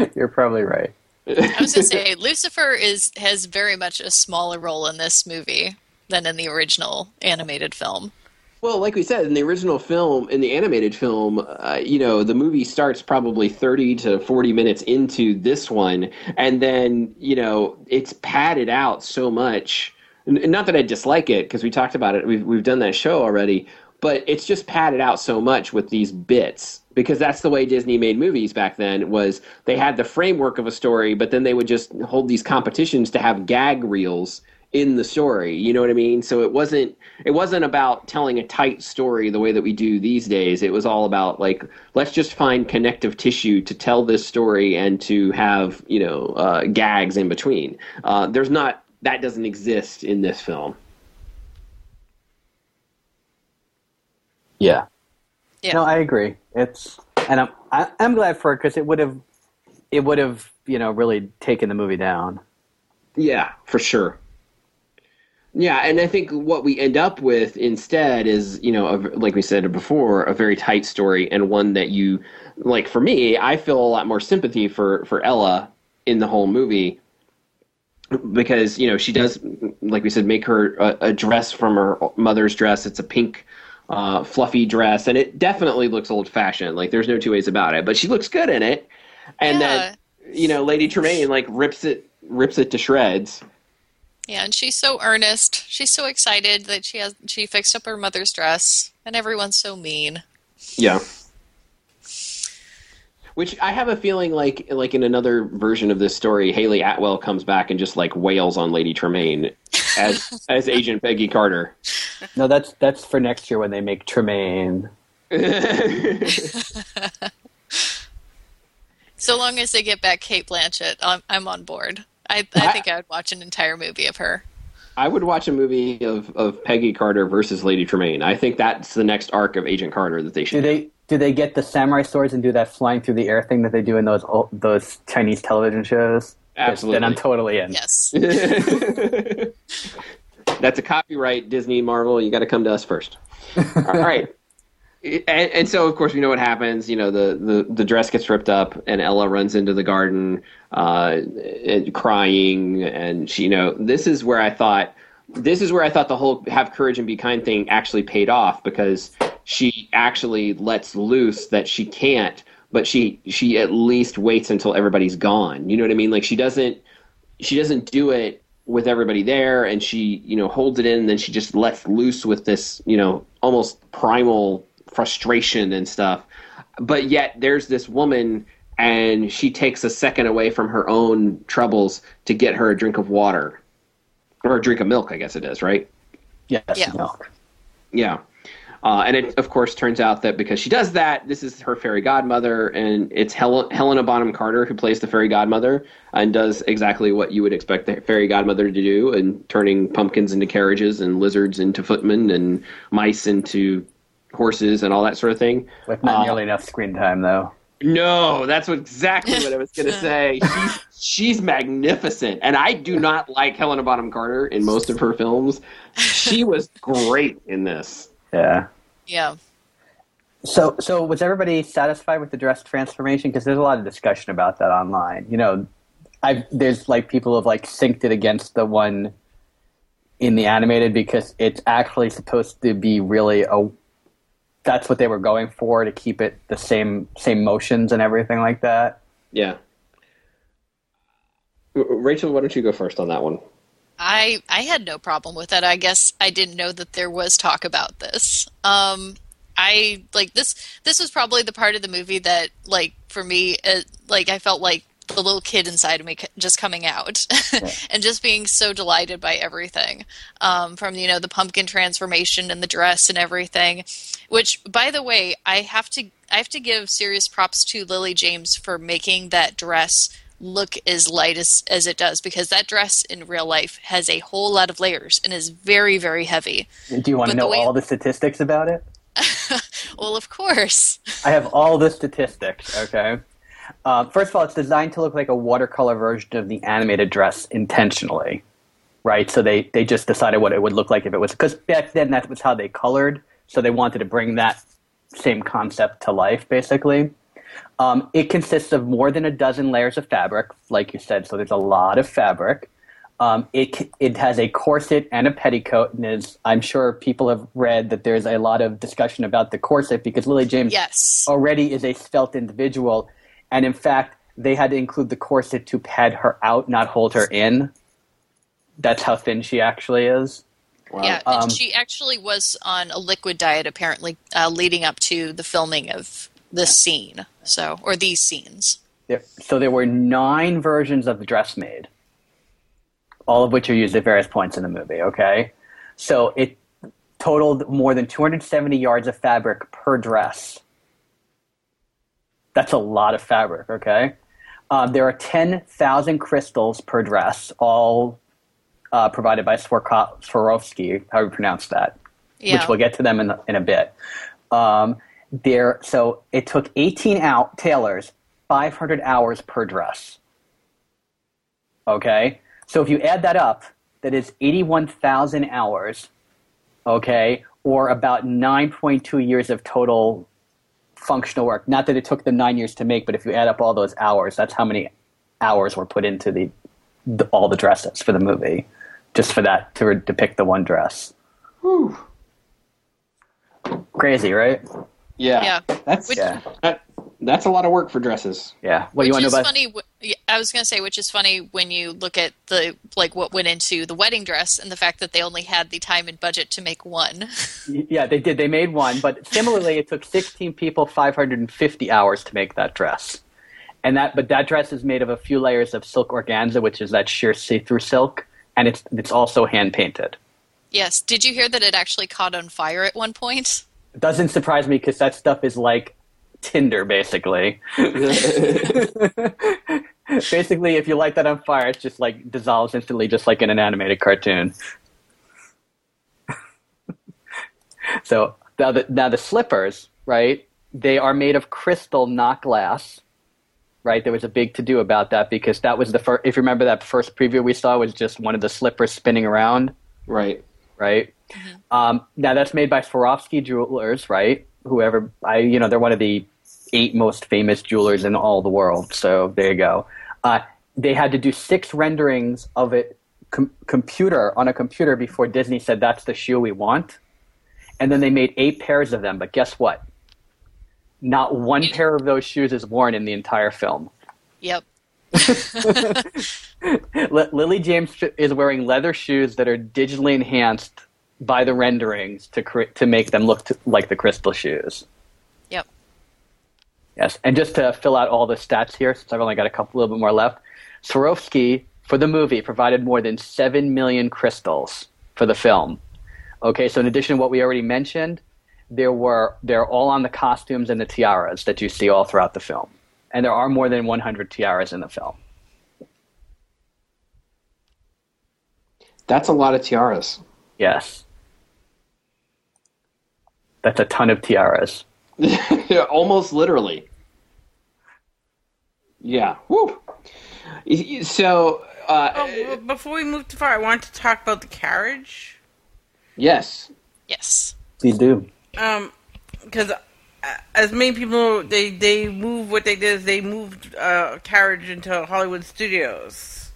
You're probably right. I was gonna say Lucifer is has very much a smaller role in this movie than in the original animated film. Well, like we said in the original film, in the animated film, uh, you know, the movie starts probably 30 to 40 minutes into this one, and then, you know, it's padded out so much. N- Not that I dislike it, because we talked about it, we've, we've done that show already, but it's just padded out so much with these bits. Because that's the way Disney made movies back then was they had the framework of a story, but then they would just hold these competitions to have gag reels in the story you know what i mean so it wasn't it wasn't about telling a tight story the way that we do these days it was all about like let's just find connective tissue to tell this story and to have you know uh, gags in between uh, there's not that doesn't exist in this film Yeah. Yeah. No, I agree. It's and I'm I, I'm glad for it because it would have it would have you know really taken the movie down. Yeah, for sure. Yeah, and I think what we end up with instead is, you know, a, like we said before, a very tight story and one that you, like for me, I feel a lot more sympathy for for Ella in the whole movie because you know she does, like we said, make her a, a dress from her mother's dress. It's a pink, uh, fluffy dress, and it definitely looks old fashioned. Like there's no two ways about it. But she looks good in it, and Yeah. then you know, Lady Tremaine like rips it rips it to shreds. Yeah, and she's so earnest. She's so excited that she has she fixed up her mother's dress, and everyone's so mean. Yeah. Which I have a feeling like like in another version of this story, Hayley Atwell comes back and just like wails on Lady Tremaine as as Agent Peggy Carter. No, that's that's for next year when they make Tremaine. So long as they get back Cate Blanchett, I'm, I'm on board. I, I think I would watch an entire movie of her. I would watch a movie of, of Peggy Carter versus Lady Tremaine. I think that's the next arc of Agent Carter that they should. Do they do they get the samurai swords and do that flying through the air thing that they do in those old, those Chinese television shows? Absolutely. Then I'm totally in. Yes. That's a copyright Disney Marvel. You got to come to us first. All right. And, and so, of course, we know what happens. You know, the, the, the dress gets ripped up, and Ella runs into the garden, uh, crying. And she, you know, this is where I thought, this is where I thought the whole "have courage and be kind" thing actually paid off because she actually lets loose that she can't, but she she at least waits until everybody's gone. You know what I mean? Like she doesn't she doesn't do it with everybody there and she you know holds it in and then she just lets loose with this you know almost primal frustration and stuff but yet there's this woman and she takes a second away from her own troubles to get her a drink of water or a drink of milk i guess it is right Yes. Yeah. milk. yeah. Uh, and it, of course, turns out that because she does that, this is her fairy godmother, and it's Hel- Helena Bonham Carter who plays the fairy godmother and does exactly what you would expect the fairy godmother to do, and turning pumpkins into carriages and lizards into footmen and mice into horses and all that sort of thing. With not Uh, nearly enough screen time though. No, that's what, exactly what I was going to say. She's she's magnificent, and I do not like Helena Bonham Carter in most of her films. She was great in this. Yeah. Yeah. So, so was everybody satisfied with the dress transformation? Because there's a lot of discussion about that online. You know, I there's like people have like synced it against the one in the animated because it's actually supposed to be really a. That's what they were going for to keep it the same same motions and everything like that. Yeah. Rachel, why don't you go first on that one? I I had no problem with it. I guess I didn't know that there was talk about this. Um, I like this. This was probably the part of the movie that, like, for me, it, like I felt like the little kid inside of me just coming out and just being so delighted by everything um, from you know the pumpkin transformation and the dress and everything which by the way i have to i have to give serious props to lily james for making that dress look as light as, as it does because that dress in real life has a whole lot of layers and is very very heavy Do you want to But the know way- all the statistics about it? well of course I have all the statistics. Okay. Um, first of all, it's designed to look like a watercolor version of the animated dress intentionally, right? So they they just decided what it would look like if it was because back then that was how they colored. So they wanted to bring that same concept to life, basically. Um, it consists of more than a dozen layers of fabric, like you said. So there's a lot of fabric. Um, it it has a corset and a petticoat, and is I'm sure people have read that there's a lot of discussion about the corset because Lily James yes already is a svelte individual, and in fact, they had to include the corset to pad her out, not hold her in. That's how thin she actually is. Wow. Yeah, and Um, she actually was on a liquid diet apparently uh, leading up to the filming of this scene. So, or these scenes. There, so there were nine versions of the dress made, all of which are used at various points in the movie. Okay, so it totaled more than 270 yards of fabric per dress. That's a lot of fabric. Okay, um, there are 10,000 crystals per dress, all uh, provided by Swarko- Swarovski. How do you pronounce that? Yeah. which we'll get to them in, in a bit. Um, there, so it took 18 out tailors, 500 hours per dress. Okay, so if you add that up, that is 81,000 hours. Okay, or about 9.2 years of total functional work. Not that it took them nine years to make, but if you add up all those hours, that's how many hours were put into the, the all the dresses for the movie, just for that to depict the one dress. Whew. Crazy, right? Yeah. Yeah. That's Which- Yeah. that, that's a lot of work for dresses. Yeah. What do you which want to is know about? funny. w- yeah, I was going to say, which is funny when you look at the like what went into the wedding dress and the fact that they only had the time and budget to make one. Yeah, they did. They made one, but similarly, it took 16 people 550 hours to make that dress. And that, but that dress is made of a few layers of silk organza, which is that sheer see-through silk, and it's it's also hand painted. yes. Did you hear that it actually caught on fire at one point? It doesn't surprise me because that stuff is like Tinder, basically. basically, if you light that on fire, it just like dissolves instantly, just like in an animated cartoon. so now the, now the slippers, right? They are made of crystal, not glass. Right, there was a big to do about that because that was the first. If you remember that first preview we saw was just one of the slippers spinning around right. right? Um, now that's made by Swarovski Jewelers, right? Whoever I, you know, they're one of the eight most famous jewelers in all the world. So there you go. Uh, they had to do six renderings of it com- computer on a computer before Disney said that's the shoe we want, and then they made eight pairs of them. But guess what? Not one pair of those shoes is worn in the entire film. Yep. Li- Lily James is wearing leather shoes that are digitally enhanced by the renderings to cre- to make them look to, like the crystal shoes. Yep. Yes, and just to fill out all the stats here, since I've only got a couple little bit more left, Swarovski for the movie provided more than seven million crystals for the film. Okay, so in addition to what we already mentioned, there were they're all on the costumes and the tiaras that you see all throughout the film, and there are more than 100 tiaras in the film. That's a lot of tiaras. Yes. That's a ton of tiaras. Yeah, Almost literally. Yeah. Woo. So, uh, Oh, b- before we move too far, I wanted to talk about the carriage. yes. Yes. Please do. Um, because as many people they they move what they did is they moved uh, carriage into Hollywood studios,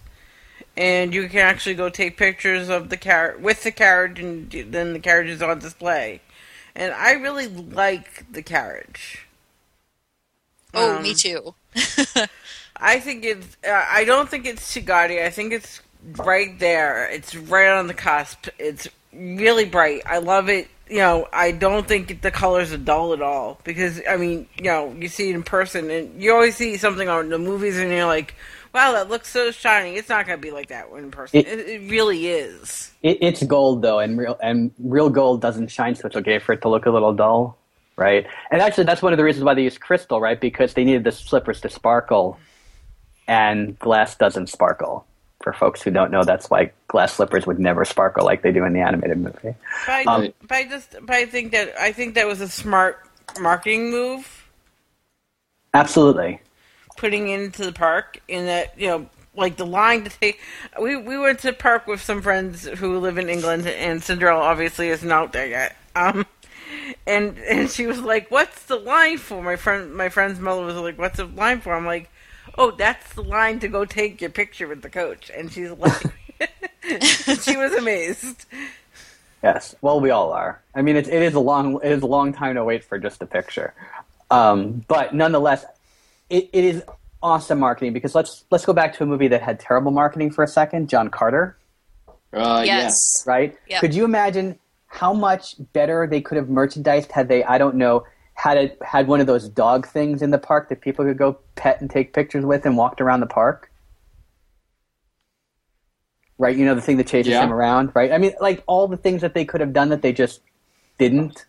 and you can actually go take pictures of the car with the carriage, and then the carriage is on display. And I really like the carriage. Oh, Um, me too. I think it's. Uh, I don't think it's too gaudy. I think it's right there. It's right on the cusp. It's really bright. I love it. You know, I don't think the colors are dull at all because I mean, you know, you see it in person, and you always see something on the movies, and you're like, "Wow, that looks so shiny." It's not going to be like that in person. It- It, it really is. It, it's gold though, and real and real gold doesn't shine, so it's okay for it to look a little dull, right? And actually, that's one of the reasons why they use crystal, right? Because they needed the slippers to sparkle, and glass doesn't sparkle. For folks who don't know, that's why glass slippers would never sparkle like they do in the animated movie. But I, Um, but I just, but I think that I think that was a smart marketing move. Absolutely. Putting into the park in that you know like the line to take we we went to the park with some friends who live in England and Cinderella obviously isn't out there yet. Um and and she was like what's the line for? My friend my friend's mother was like what's the line for? I'm like oh that's the line to go take your picture with the coach. And she's like she was amazed. Yes. Well, we all are. I mean, it, it is a long it is a long time to wait for just a picture, um, but nonetheless, it, it is awesome marketing because let's let's go back to a movie that had terrible marketing for a second. John Carter, Uh, yes. right? Yeah. Could you imagine how much better they could have merchandised had they I don't know had it had one of those dog things in the park that people could go pet and take pictures with and walked around the park. Right, you know the thing that chases Yeah. him around, right? I mean, like all the things that they could have done that they just didn't.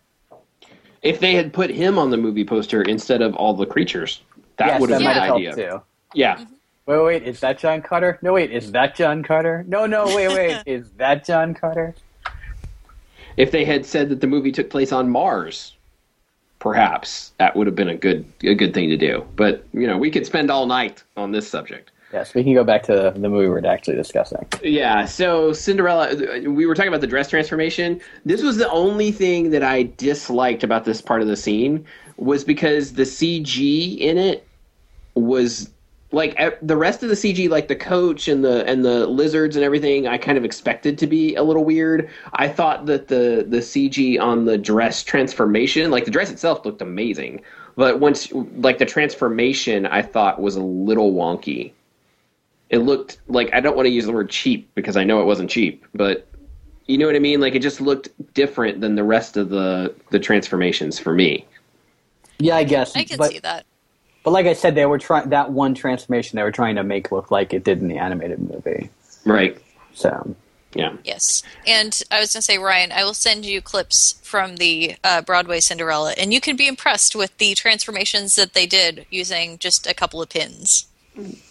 If they had put him on the movie poster instead of all the creatures, that yes, would have been might the have idea. too. Yeah. Wait, wait, is that John Carter? No, wait, is that John Carter? No, no, wait, wait, is that John Carter? If they had said that the movie took place on Mars, perhaps that would have been a good a good thing to do. But you know, we could spend all night on this subject. Yes, we can go back to the movie we're actually discussing. Yeah, so Cinderella, we were talking about the dress transformation. This was the only thing that I disliked about this part of the scene was because the CG in it was like the rest of the CG, like the coach and the and the lizards and everything. I kind of expected to be a little weird. I thought that the the CG on the dress transformation, like the dress itself, looked amazing, but once like the transformation, I thought was a little wonky it looked like I don't want to use the word cheap because I know it wasn't cheap, but you know what I mean? Like it just looked different than the rest of the the transformations for me. Yeah, I guess. I can but, see that. But like I said, they were trying that one transformation they were trying to make look like it did in the animated movie. Right. So Yeah. Yes. And I was going to say, Ryan, I will send you clips from the uh, Broadway Cinderella, and you can be impressed with the transformations that they did using just a couple of pins.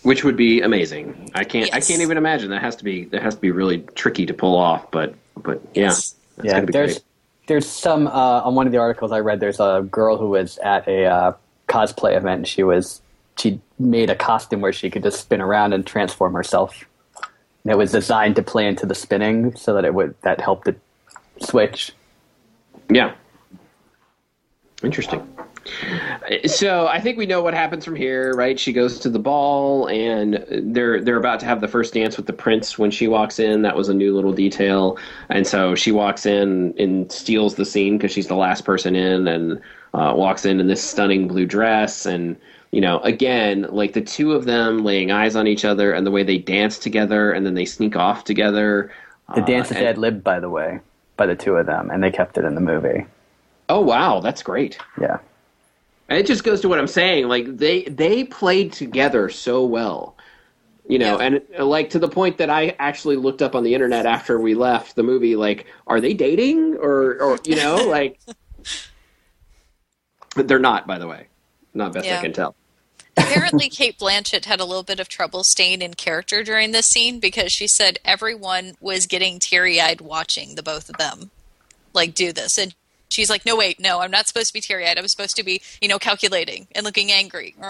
Which would be amazing. I can't I can't even imagine. That has to be that has to be really tricky to pull off, but but yeah. Yes. That's yeah, be there's great. there's some uh, on one of the articles I read. There's a girl who was at a uh, cosplay event. She was she made a costume where she could just spin around and transform herself. And it was designed to play into the spinning, so that it would that helped it switch. Yeah. Interesting. So I think we know what happens from here, right? She goes to the ball, and they're they're about to have the first dance with the prince when she walks in. That was a new little detail, and so she walks in and steals the scene because she's the last person in, and uh, walks in in this stunning blue dress, and you know, again, like the two of them laying eyes on each other, and the way they dance together, and then they sneak off together. The Uh, dance is and- ad libbed, by the way, by the two of them, and they kept it in the movie. Oh wow, that's great. Yeah. And it just goes to what I'm saying. Like they they played together so well, you know, Yeah. and like to the point that I actually looked up on the internet after we left the movie. Like, are they dating or or you know like? But they're not, by the way. Not best I can tell. Apparently, Cate Blanchett had a little bit of trouble staying in character during this scene because she said everyone was getting teary eyed watching the both of them like do this. And she's like, no, wait, no, I'm not supposed to be teary eyed. I'm supposed to be, you know, calculating and looking angry.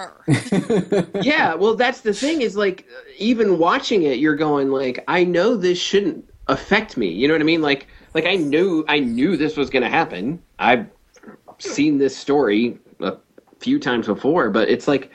Yeah, well, that's the thing is like even watching it, you're going like, I know this shouldn't affect me. You know what I mean? Like, like I knew I knew this was going to happen. I've seen this story a few times before, but it's like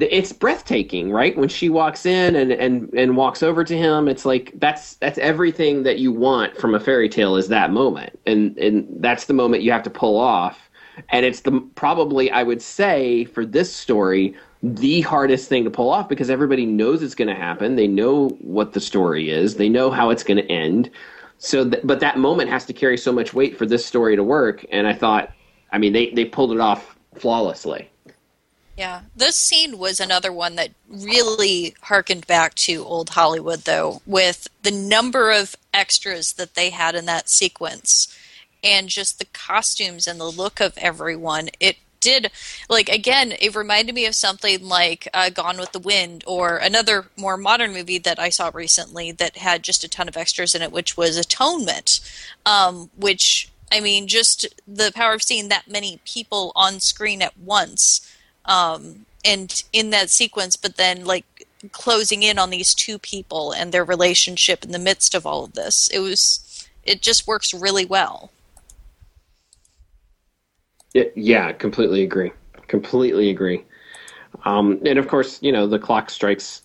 it's breathtaking, right? When she walks in and, and, and walks over to him, it's like that's that's everything that you want from a fairy tale is that moment, and and that's the moment you have to pull off, and it's the probably I would say for this story the hardest thing to pull off because everybody knows it's going to happen. They know what the story is. They know how it's going to end. So, th- but that moment has to carry so much weight for this story to work. And I thought, I mean, they they pulled it off flawlessly. Yeah, this scene was another one that really harkened back to old Hollywood, though, with the number of extras that they had in that sequence and just the costumes and the look of everyone. It did like again it reminded me of something like uh, gone with the wind or another more modern movie that i saw recently that had just a ton of extras in it which was atonement um, which i mean just the power of seeing that many people on screen at once um, and in that sequence but then like closing in on these two people and their relationship in the midst of all of this it was it just works really well yeah, completely agree. Completely agree. Um, and of course, you know, the clock strikes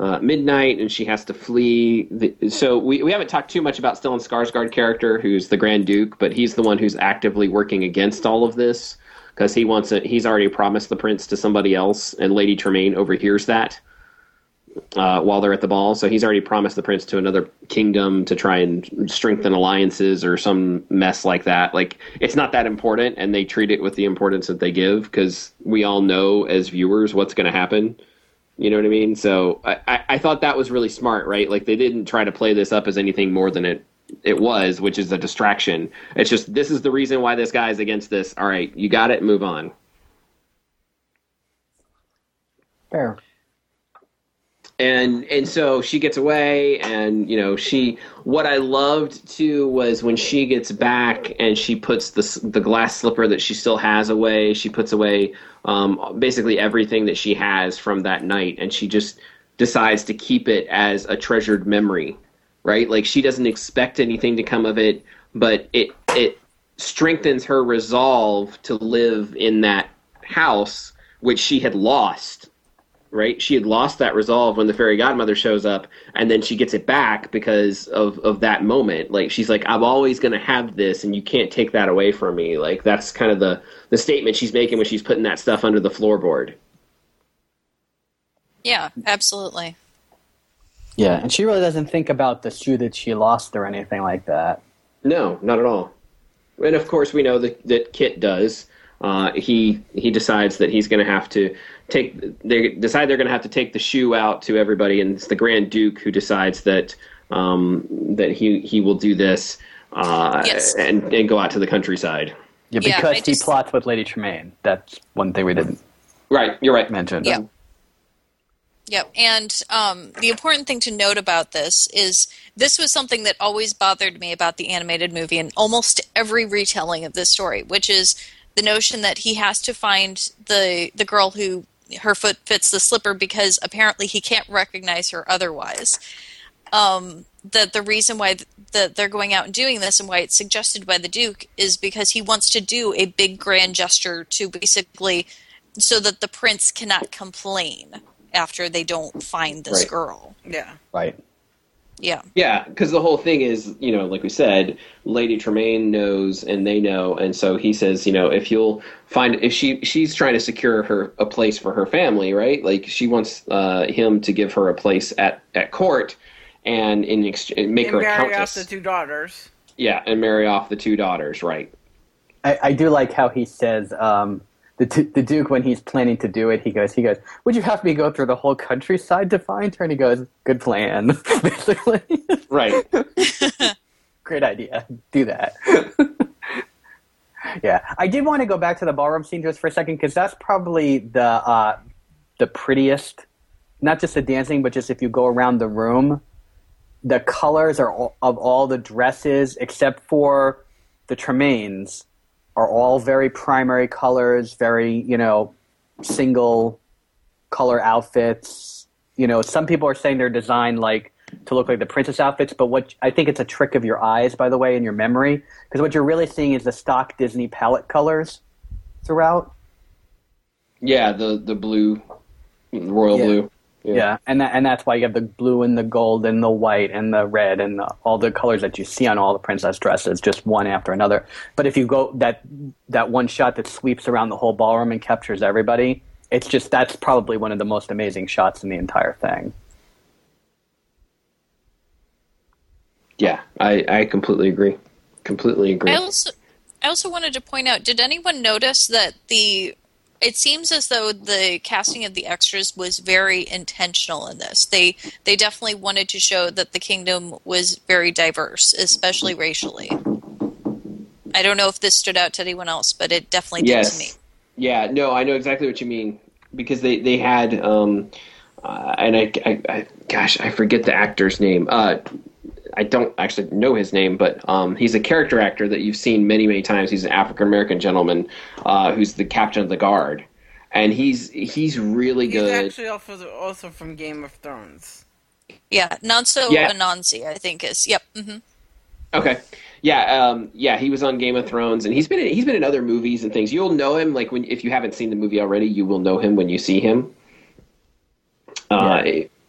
uh, midnight and she has to flee. The, so we, we haven't talked too much about Stellan Skarsgård character, who's the Grand Duke, but he's the one who's actively working against all of this because he wants it. He's already promised the prince to somebody else, and Lady Tremaine overhears that uh, while they're at the ball. So he's already promised the prince to another kingdom to try and strengthen alliances or some mess like that. Like it's not that important, and they treat it with the importance that they give because we all know as viewers what's going to happen. You know what I mean? So I, I, I thought that was really smart, right? Like they didn't try to play this up as anything more than it it was, which is a distraction. It's just this is the reason why this guy is against this. All right, you got it. Move on. Fair and and so she gets away and you know she what i loved too was when she gets back and she puts the the glass slipper that she still has away she puts away um, basically everything that she has from that night and she just decides to keep it as a treasured memory right? Like she doesn't expect anything to come of it but it it strengthens her resolve to live in that house which she had lost right? She had lost that resolve when the fairy godmother shows up, and then she gets it back because of of that moment. Like she's like, I'm always going to have this, and you can't take that away from me. Like that's kind of the the statement she's making when she's putting that stuff under the floorboard. Yeah, absolutely. Yeah, and she really doesn't think about the shoe that she lost or anything like that. No, not at all. And of course, we know that that Kit does. Uh, he he decides that he's going to have to take they decide they're going to have to take the shoe out to everybody, and it's the Grand Duke who decides that um, that he he will do this uh, yes. and and go out to the countryside. Yeah, because yeah, just, he plots with Lady Tremaine. That's one thing we didn't. Right, you're right. Mention. Yeah. Yep. And um, the important thing to note about this is this was something that always bothered me about the animated movie and almost every retelling of this story, which is the notion that he has to find the the girl who her foot fits the slipper because apparently he can't recognize her otherwise. Um, that the reason why th- that they're going out and doing this and why it's suggested by the Duke is because he wants to do a big grand gesture to basically so that the prince cannot complain after they don't find this right. girl. Yeah. Right. Yeah. Yeah, because the whole thing is, you know, like we said, Lady Tremaine knows and they know, and so he says, you know, if you'll find if she she's trying to secure her a place for her family, right? Like she wants uh, him to give her a place at at court, and in exchange make and her marry a countess. off the two daughters. Yeah, and marry off the two daughters, right? I, I do like how he says. Um, the, the Duke, when he's planning to do it, he goes, he goes, would you have me go through the whole countryside to find her? And he goes, good plan, basically. Right. Great idea. Do that. yeah, I did want to go back to the ballroom scene just for a second because that's probably the uh, the prettiest. Not just the dancing, but just if you go around the room, the colors are all, of all the dresses except for the Tremaines are all very primary colors, very, you know, single color outfits. You know, some people are saying they're designed like to look like the princess outfits, but what I think it's a trick of your eyes, by the way, in your memory, because what you're really seeing is the stock Disney palette colors throughout. Yeah, the the blue, royal Yeah. blue. Yeah, and that, and that's why you have the blue and the gold and the white and the red and the, all the colors that you see on all the princess dresses, just one after another. But if you go that that one shot that sweeps around the whole ballroom and captures everybody, it's just that's probably one of the most amazing shots in the entire thing. Yeah, I, I completely agree. Completely agree. I also I also wanted to point out, did anyone notice that the it seems as though the casting of the extras was very intentional in this. They they definitely wanted to show that the kingdom was very diverse, especially racially. I don't know if this stood out to anyone else, but it definitely did to me. Yeah, no, I know exactly what you mean because they they had um, uh, and I, I, I gosh I forget the actor's name. Uh, I don't actually know his name, but um, he's a character actor that you've seen many many times. He's an African American gentleman uh, who's the captain of the guard, and he's he's really good. He's good. actually also also from Game of Thrones. Yeah, Nonso Yeah. Anozie, I think is. Yep. hmm Okay. Yeah, um, yeah, he was on Game of Thrones, and he's been in, he's been in other movies and things. You'll know him like when if you haven't seen the movie already, you will know him when you see him. Uh,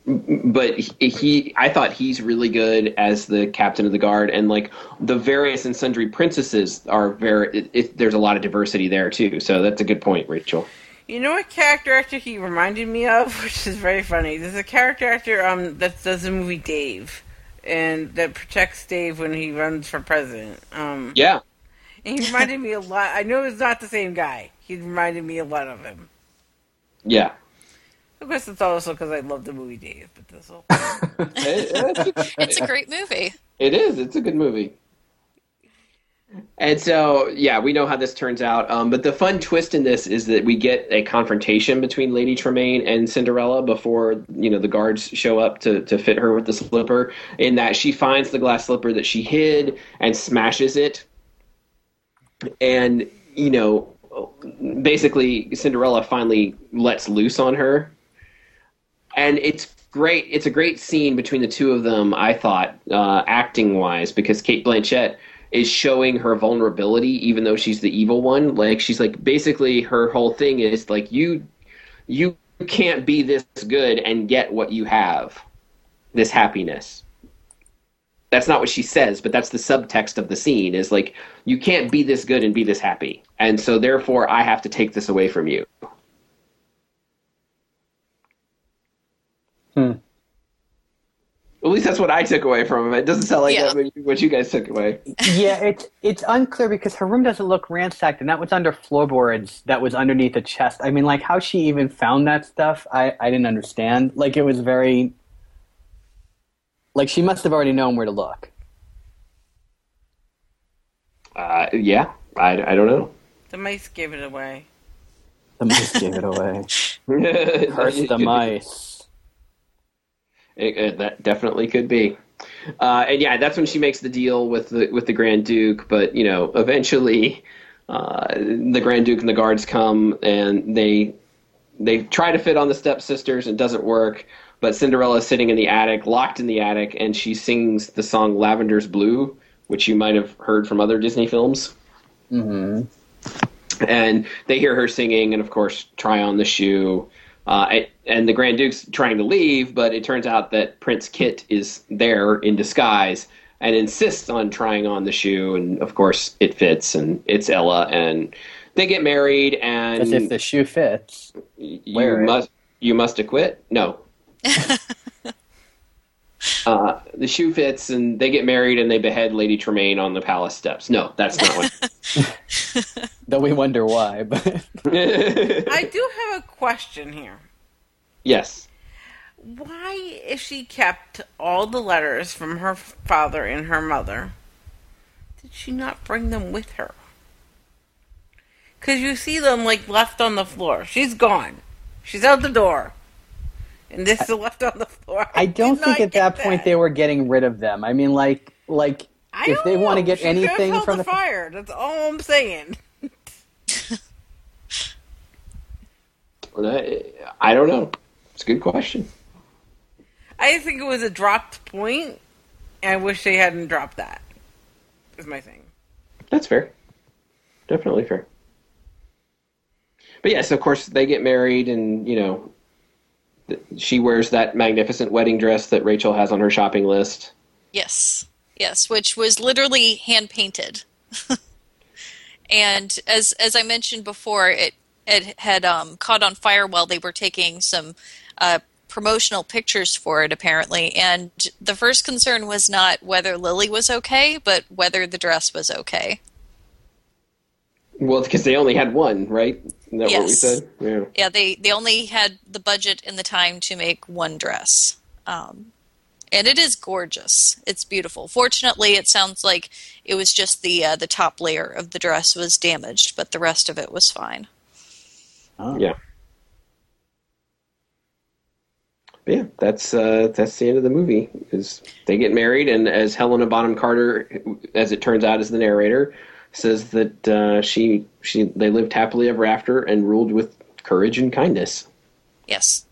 but he, he, I thought he's really good as the captain of the guard, and like the various and sundry princesses are very. It, it, there's a lot of diversity there too, so that's a good point, Rachel. You know what character actor he reminded me of, which is very funny. There's a character actor um that does the movie Dave, and that protects Dave when he runs for president. Um, Yeah, and he reminded me a lot. I know it's not the same guy. He reminded me a lot of him. yeah. Of course, it's also because I love the movie Dave, but this whole It- It's a great movie. It is. It's a good movie. And so, yeah, we know how this turns out. Um, but the fun twist in this is that we get a confrontation between Lady Tremaine and Cinderella before you know the guards show up to to fit her with the slipper. In that she finds the glass slipper that she hid and smashes it, and you know, basically Cinderella finally lets loose on her, and it's great. It's a great scene between the two of them. I thought, uh, acting wise, because Cate Blanchett is showing her vulnerability, even though she's the evil one. Like she's like basically her whole thing is like you, you can't be this good and get what you have, this happiness. That's not what she says, but that's the subtext of the scene. Is like you can't be this good and be this happy, and so therefore I have to take this away from you. Hmm. At least that's what I took away from it. It doesn't sound like Yeah. that what you- what you guys took away. yeah, it's it's unclear because her room doesn't look ransacked, and that was under floorboards that was underneath a chest. I mean, like how she even found that stuff, I I didn't understand. Like it was very, like she must have already known where to look. Uh, yeah, I, I don't know. the mice gave it away. The mice gave it away. Curse the mice. It, it- that definitely could be. Uh, and yeah, that's when she makes the deal with the with the Grand Duke. But you know, eventually, uh, the Grand Duke and the guards come and they they try to fit on the stepsisters. It doesn't work. But Cinderella is sitting in the attic, locked in the attic, and she sings the song "Lavender's Blue," which you might have heard from other Disney films. hmm and they hear her singing, and of course, try on the shoe. Uh, and- and the Grand Duke's trying to leave, but it turns out that Prince Kit is there in disguise and insists on trying on the shoe. And of course, it fits, and it's Ella, and they get married. And As if the shoe fits. you wear it. must you must acquit. No. Uh, the shoe fits, and they get married, and they behead Lady Tremaine on the palace steps. No, that's not what. Though we wonder why, but I do have a question here. Yes. Why, if she kept all the letters from her father and her mother, did she not bring them with her? Because you see them like left on the floor. She's gone. She's out the door. And this is left on the floor. I don't think at that get point they were getting rid of them. I mean, like, like I if don't they want to get She anything from the the fire, that's all I'm saying. I I don't know. It's a good question. I think it was a dropped point, point. I wish they hadn't dropped that. Is my thing. That's fair. Definitely fair. but yes, of course, they get married, and you know, she wears that magnificent wedding dress that Rachel has on her shopping list. Yes, yes, which was literally hand painted. and as as I mentioned before, it it had um, caught on fire while they were taking some uh, promotional pictures for it, apparently. And the first concern was not whether Lily was okay, but whether the dress was okay. Well, because they only had one, right? Isn't that what we Yes. said? Yeah. Yeah, they they only had the budget and the time to make one dress. Um, and it is gorgeous. It's beautiful. Fortunately, it sounds like it was just the uh, the top layer of the dress was damaged, but the rest of it was fine. Oh. Yeah. But yeah, that's uh, that's the end of the movie. Is they get married, and as Helena Bonham Carter, as it turns out, is the narrator, says that uh, she she they lived happily ever after and ruled with courage and kindness. Yes.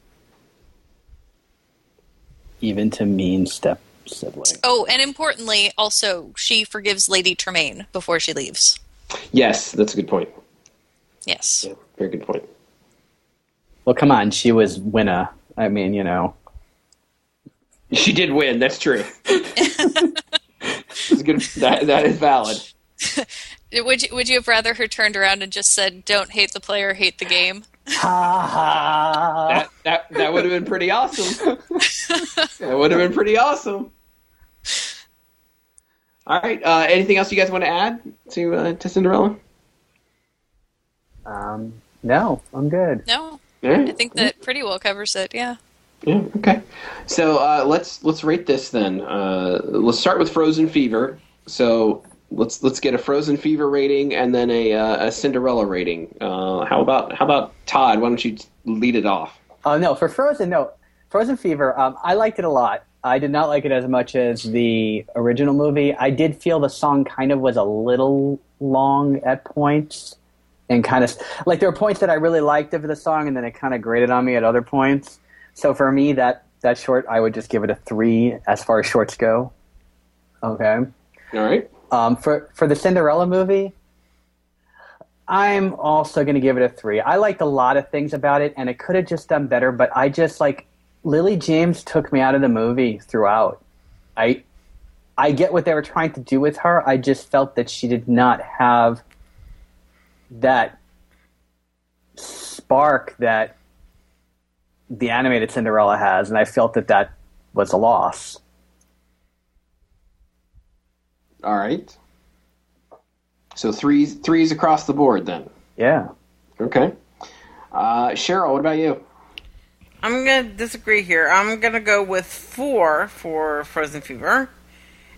Even to mean step sibling. Oh, and importantly, also she forgives Lady Tremaine before she leaves. Yes, that's a good point. Yes. Yeah, very good point. Well, come on, she was winner. I mean, you know. She did win. That's true. It's good. That that is valid. Would you, would you have rather her turned around and just said, "Don't hate the player, hate the game"? Ha ha. That that that would have been pretty awesome. that would have been pretty awesome. All right. Uh, anything else you guys want to add to uh, to Cinderella? Um, no, I'm good. No, All right. I think that pretty well covers it. Yeah. Yeah. Okay. So uh, let's let's rate this then. Uh, let's start with Frozen Fever. So let's let's get a Frozen Fever rating and then a, uh, a Cinderella rating. Uh, how about how about Todd? Why don't you lead it off? Oh no, for Frozen, no, Frozen Fever. Um, I liked it a lot. I did not like it as much as the original movie. I did feel the song kind of was a little long at points, and kind of like there were points that I really liked of the song, and then it kind of grated on me at other points. So for me, that that short, I would just give it a three as far as shorts go. Okay. All right. Um, for for the Cinderella movie, I'm also going to give it a three. I liked a lot of things about it, and it could have just done better. But I just like Lily James took me out of the movie throughout. I I get what they were trying to do with her. I just felt that she did not have that spark that the animated Cinderella has, and I felt that that was a loss. All right. So threes threes across the board then. Yeah. Okay. Uh, Cheryl, what about you? I'm gonna disagree here. I'm gonna go with four for Frozen Fever,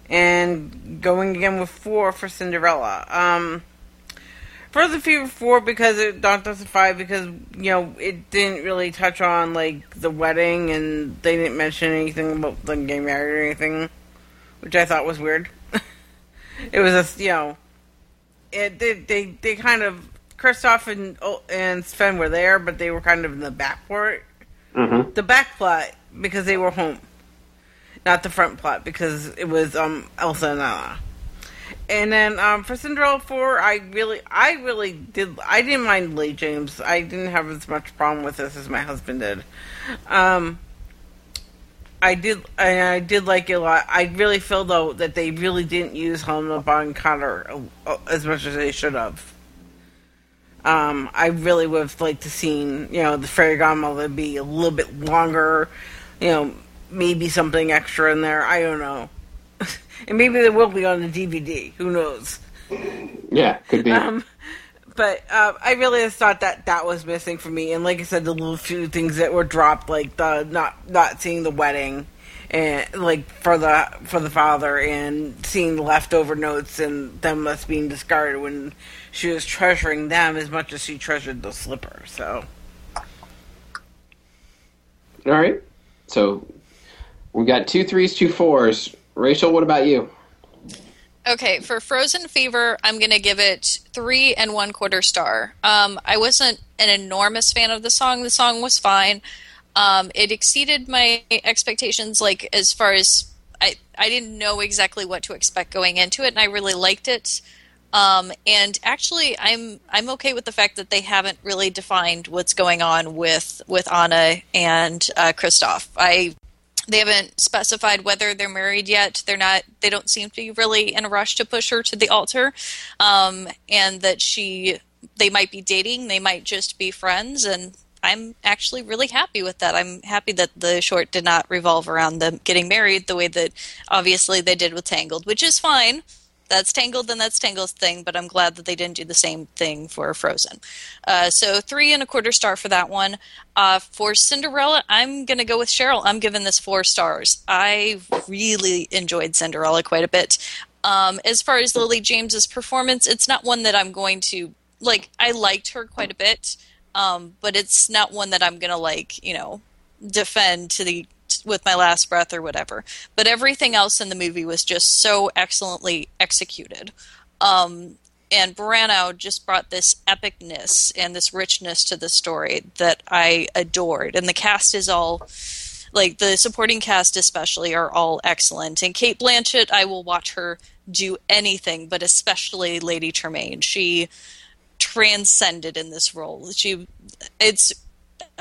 and going again with four for Cinderella. Um, Frozen Fever four because it Dawn five because you know it didn't really touch on like the wedding and they didn't mention anything about them getting married or anything, which I thought was weird. it was just you know, it they they, they kind of Kristoff and oh, and Sven were there, but they were kind of in the back part, Mm-hmm. the back plot because they were home, not the front plot because it was um Elsa and Anna. And then um, for Cinderella four, I really, I really did. I didn't mind Lee James. I didn't have as much problem with this as my husband did. Um, I did, and I did like it a lot. I really feel though that they really didn't use Helena Bonham Carter uh, as much as they should have. Um, I really would have liked to seen, you know, the fairy godmother be a little bit longer, you know, maybe something extra in there. I don't know. And maybe there will be on the DVD. Who knows? Yeah, could be. Um, but uh, I really just thought that that was missing for me. And like I said, the little few things that were dropped, like the not not seeing the wedding, and like for the for the father, and seeing the leftover notes and them us being discarded when she was treasuring them as much as she treasured the slipper. So All right. So we've got two threes, two fours. Rachel, what about you? Okay, for Frozen Fever, I'm going to give it three and one quarter star. Um, I wasn't an enormous fan of the song. The song was fine. Um, it exceeded my expectations, like as far as I, I didn't know exactly what to expect going into it, and I really liked it. Um, and actually, I'm I'm okay with the fact that they haven't really defined what's going on with with Anna and uh, Kristoff. I they haven't specified whether they're married yet. They're not. They don't seem to be really in a rush to push her to the altar, um, and that she they might be dating. They might just be friends, and I'm actually really happy with that. I'm happy that the short did not revolve around them getting married the way that obviously they did with Tangled, which is fine. That's Tangled and that's Tangled's thing, but I'm glad that they didn't do the same thing for Frozen. Uh, so three and a quarter star for that one. Uh, for Cinderella, I'm going to go with Cheryl. I'm giving this four stars. I really enjoyed Cinderella quite a bit. Um, as far as Lily James's performance, it's not one that I'm going to like. I liked her quite a bit, um, but it's not one that I'm going to like. You know, defend to the with my last breath or whatever. But everything else in the movie was just so excellently executed. Um, and Branagh just brought this epicness and this richness to the story that I adored. And the cast is all like the supporting cast especially are all excellent. And Cate Blanchett, I will watch her do anything, but especially Lady Tremaine. She transcended in this role. She it's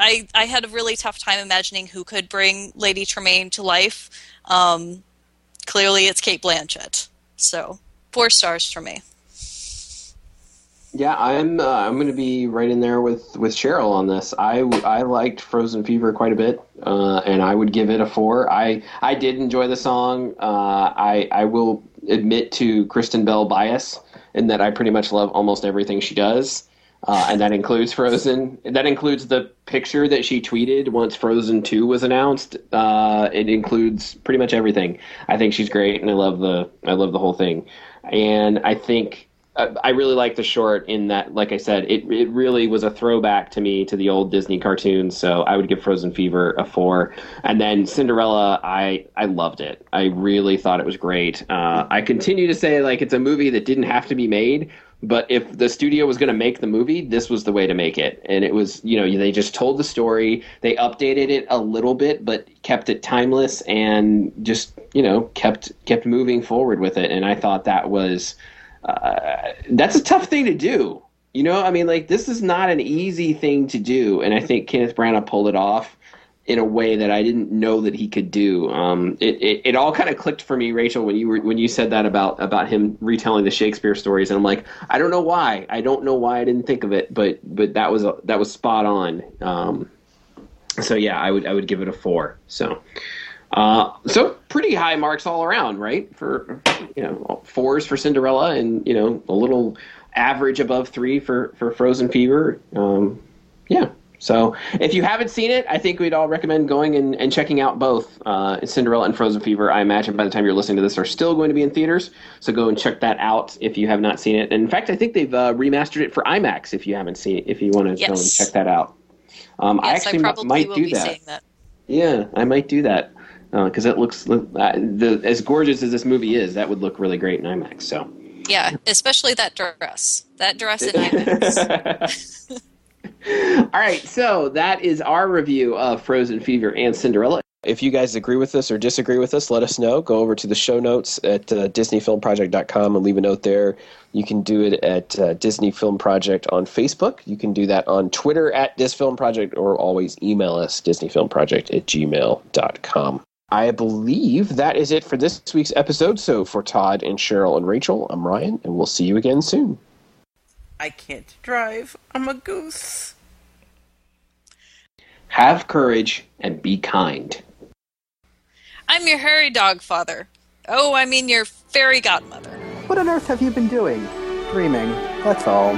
I, I had a really tough time imagining who could bring Lady Tremaine to life. Um, clearly, it's Cate Blanchett. So, four stars for me. Yeah, I'm uh, I'm going to be right in there with, with Cheryl on this. I, I liked Frozen Fever quite a bit, uh, and I would give it a four. I I did enjoy the song. Uh, I I will admit to Kristen Bell bias in that I pretty much love almost everything she does. Uh, and that includes Frozen. That includes the picture that she tweeted once Frozen Two was announced. Uh, it includes pretty much everything. I think she's great, and I love the I love the whole thing. And I think uh, I really like the short in that, like I said, it it really was a throwback to me to the old Disney cartoons. So I would give Frozen Fever a four, and then Cinderella, I I loved it. I really thought it was great. Uh, I continue to say like it's a movie that didn't have to be made but if the studio was going to make the movie, this was the way to make it. And it was, you know, they just told the story, they updated it a little bit, but kept it timeless and just, you know, kept kept moving forward with it. And I thought that was uh, that's a tough thing to do. You know, I mean, like this is not an easy thing to do, and I think Kenneth Branagh pulled it off in a way that I didn't know that he could do. Um, it, it, it all kind of clicked for me, Rachel, when you were when you said that about about him retelling the Shakespeare stories, and I'm like, I don't know why, I don't know why I didn't think of it, but but that was that was spot on. Um, so yeah, I would I would give it a four. So. Uh, so pretty high marks all around, right? For you know, fours for Cinderella, and you know, a little average above three for for Frozen Fever. Um, yeah, so if you haven't seen it, I think we'd all recommend going and, and checking out both uh, Cinderella and Frozen Fever. I imagine by the time you're listening to this, are still going to be in theaters. So go and check that out if you have not seen it. And in fact, I think they've uh, remastered it for IMAX. If you haven't seen it, if you want to yes. go and check that out, um, yes, I actually I might do that. that. Yeah, I might do that because uh, it looks uh, the, as gorgeous as this movie is. That would look really great in IMAX. So yeah, especially that dress. That dress in IMAX. All right, so that is our review of Frozen Fever and Cinderella. If you guys agree with us or disagree with us, let us know. Go over to the show notes at uh, DisneyFilmProject.com and leave a note there. You can do it at uh, Disney Film Project on Facebook. You can do that on Twitter at DisFilmProject or always email us, DisneyFilmProject at gmail.com. I believe that is it for this week's episode. So for Todd and Cheryl and Rachel, I'm Ryan, and we'll see you again soon. I can't drive. I'm a goose. Have courage and be kind. I'm your hairy dog father. Oh, I mean your fairy godmother. What on earth have you been doing? Dreaming. That's all.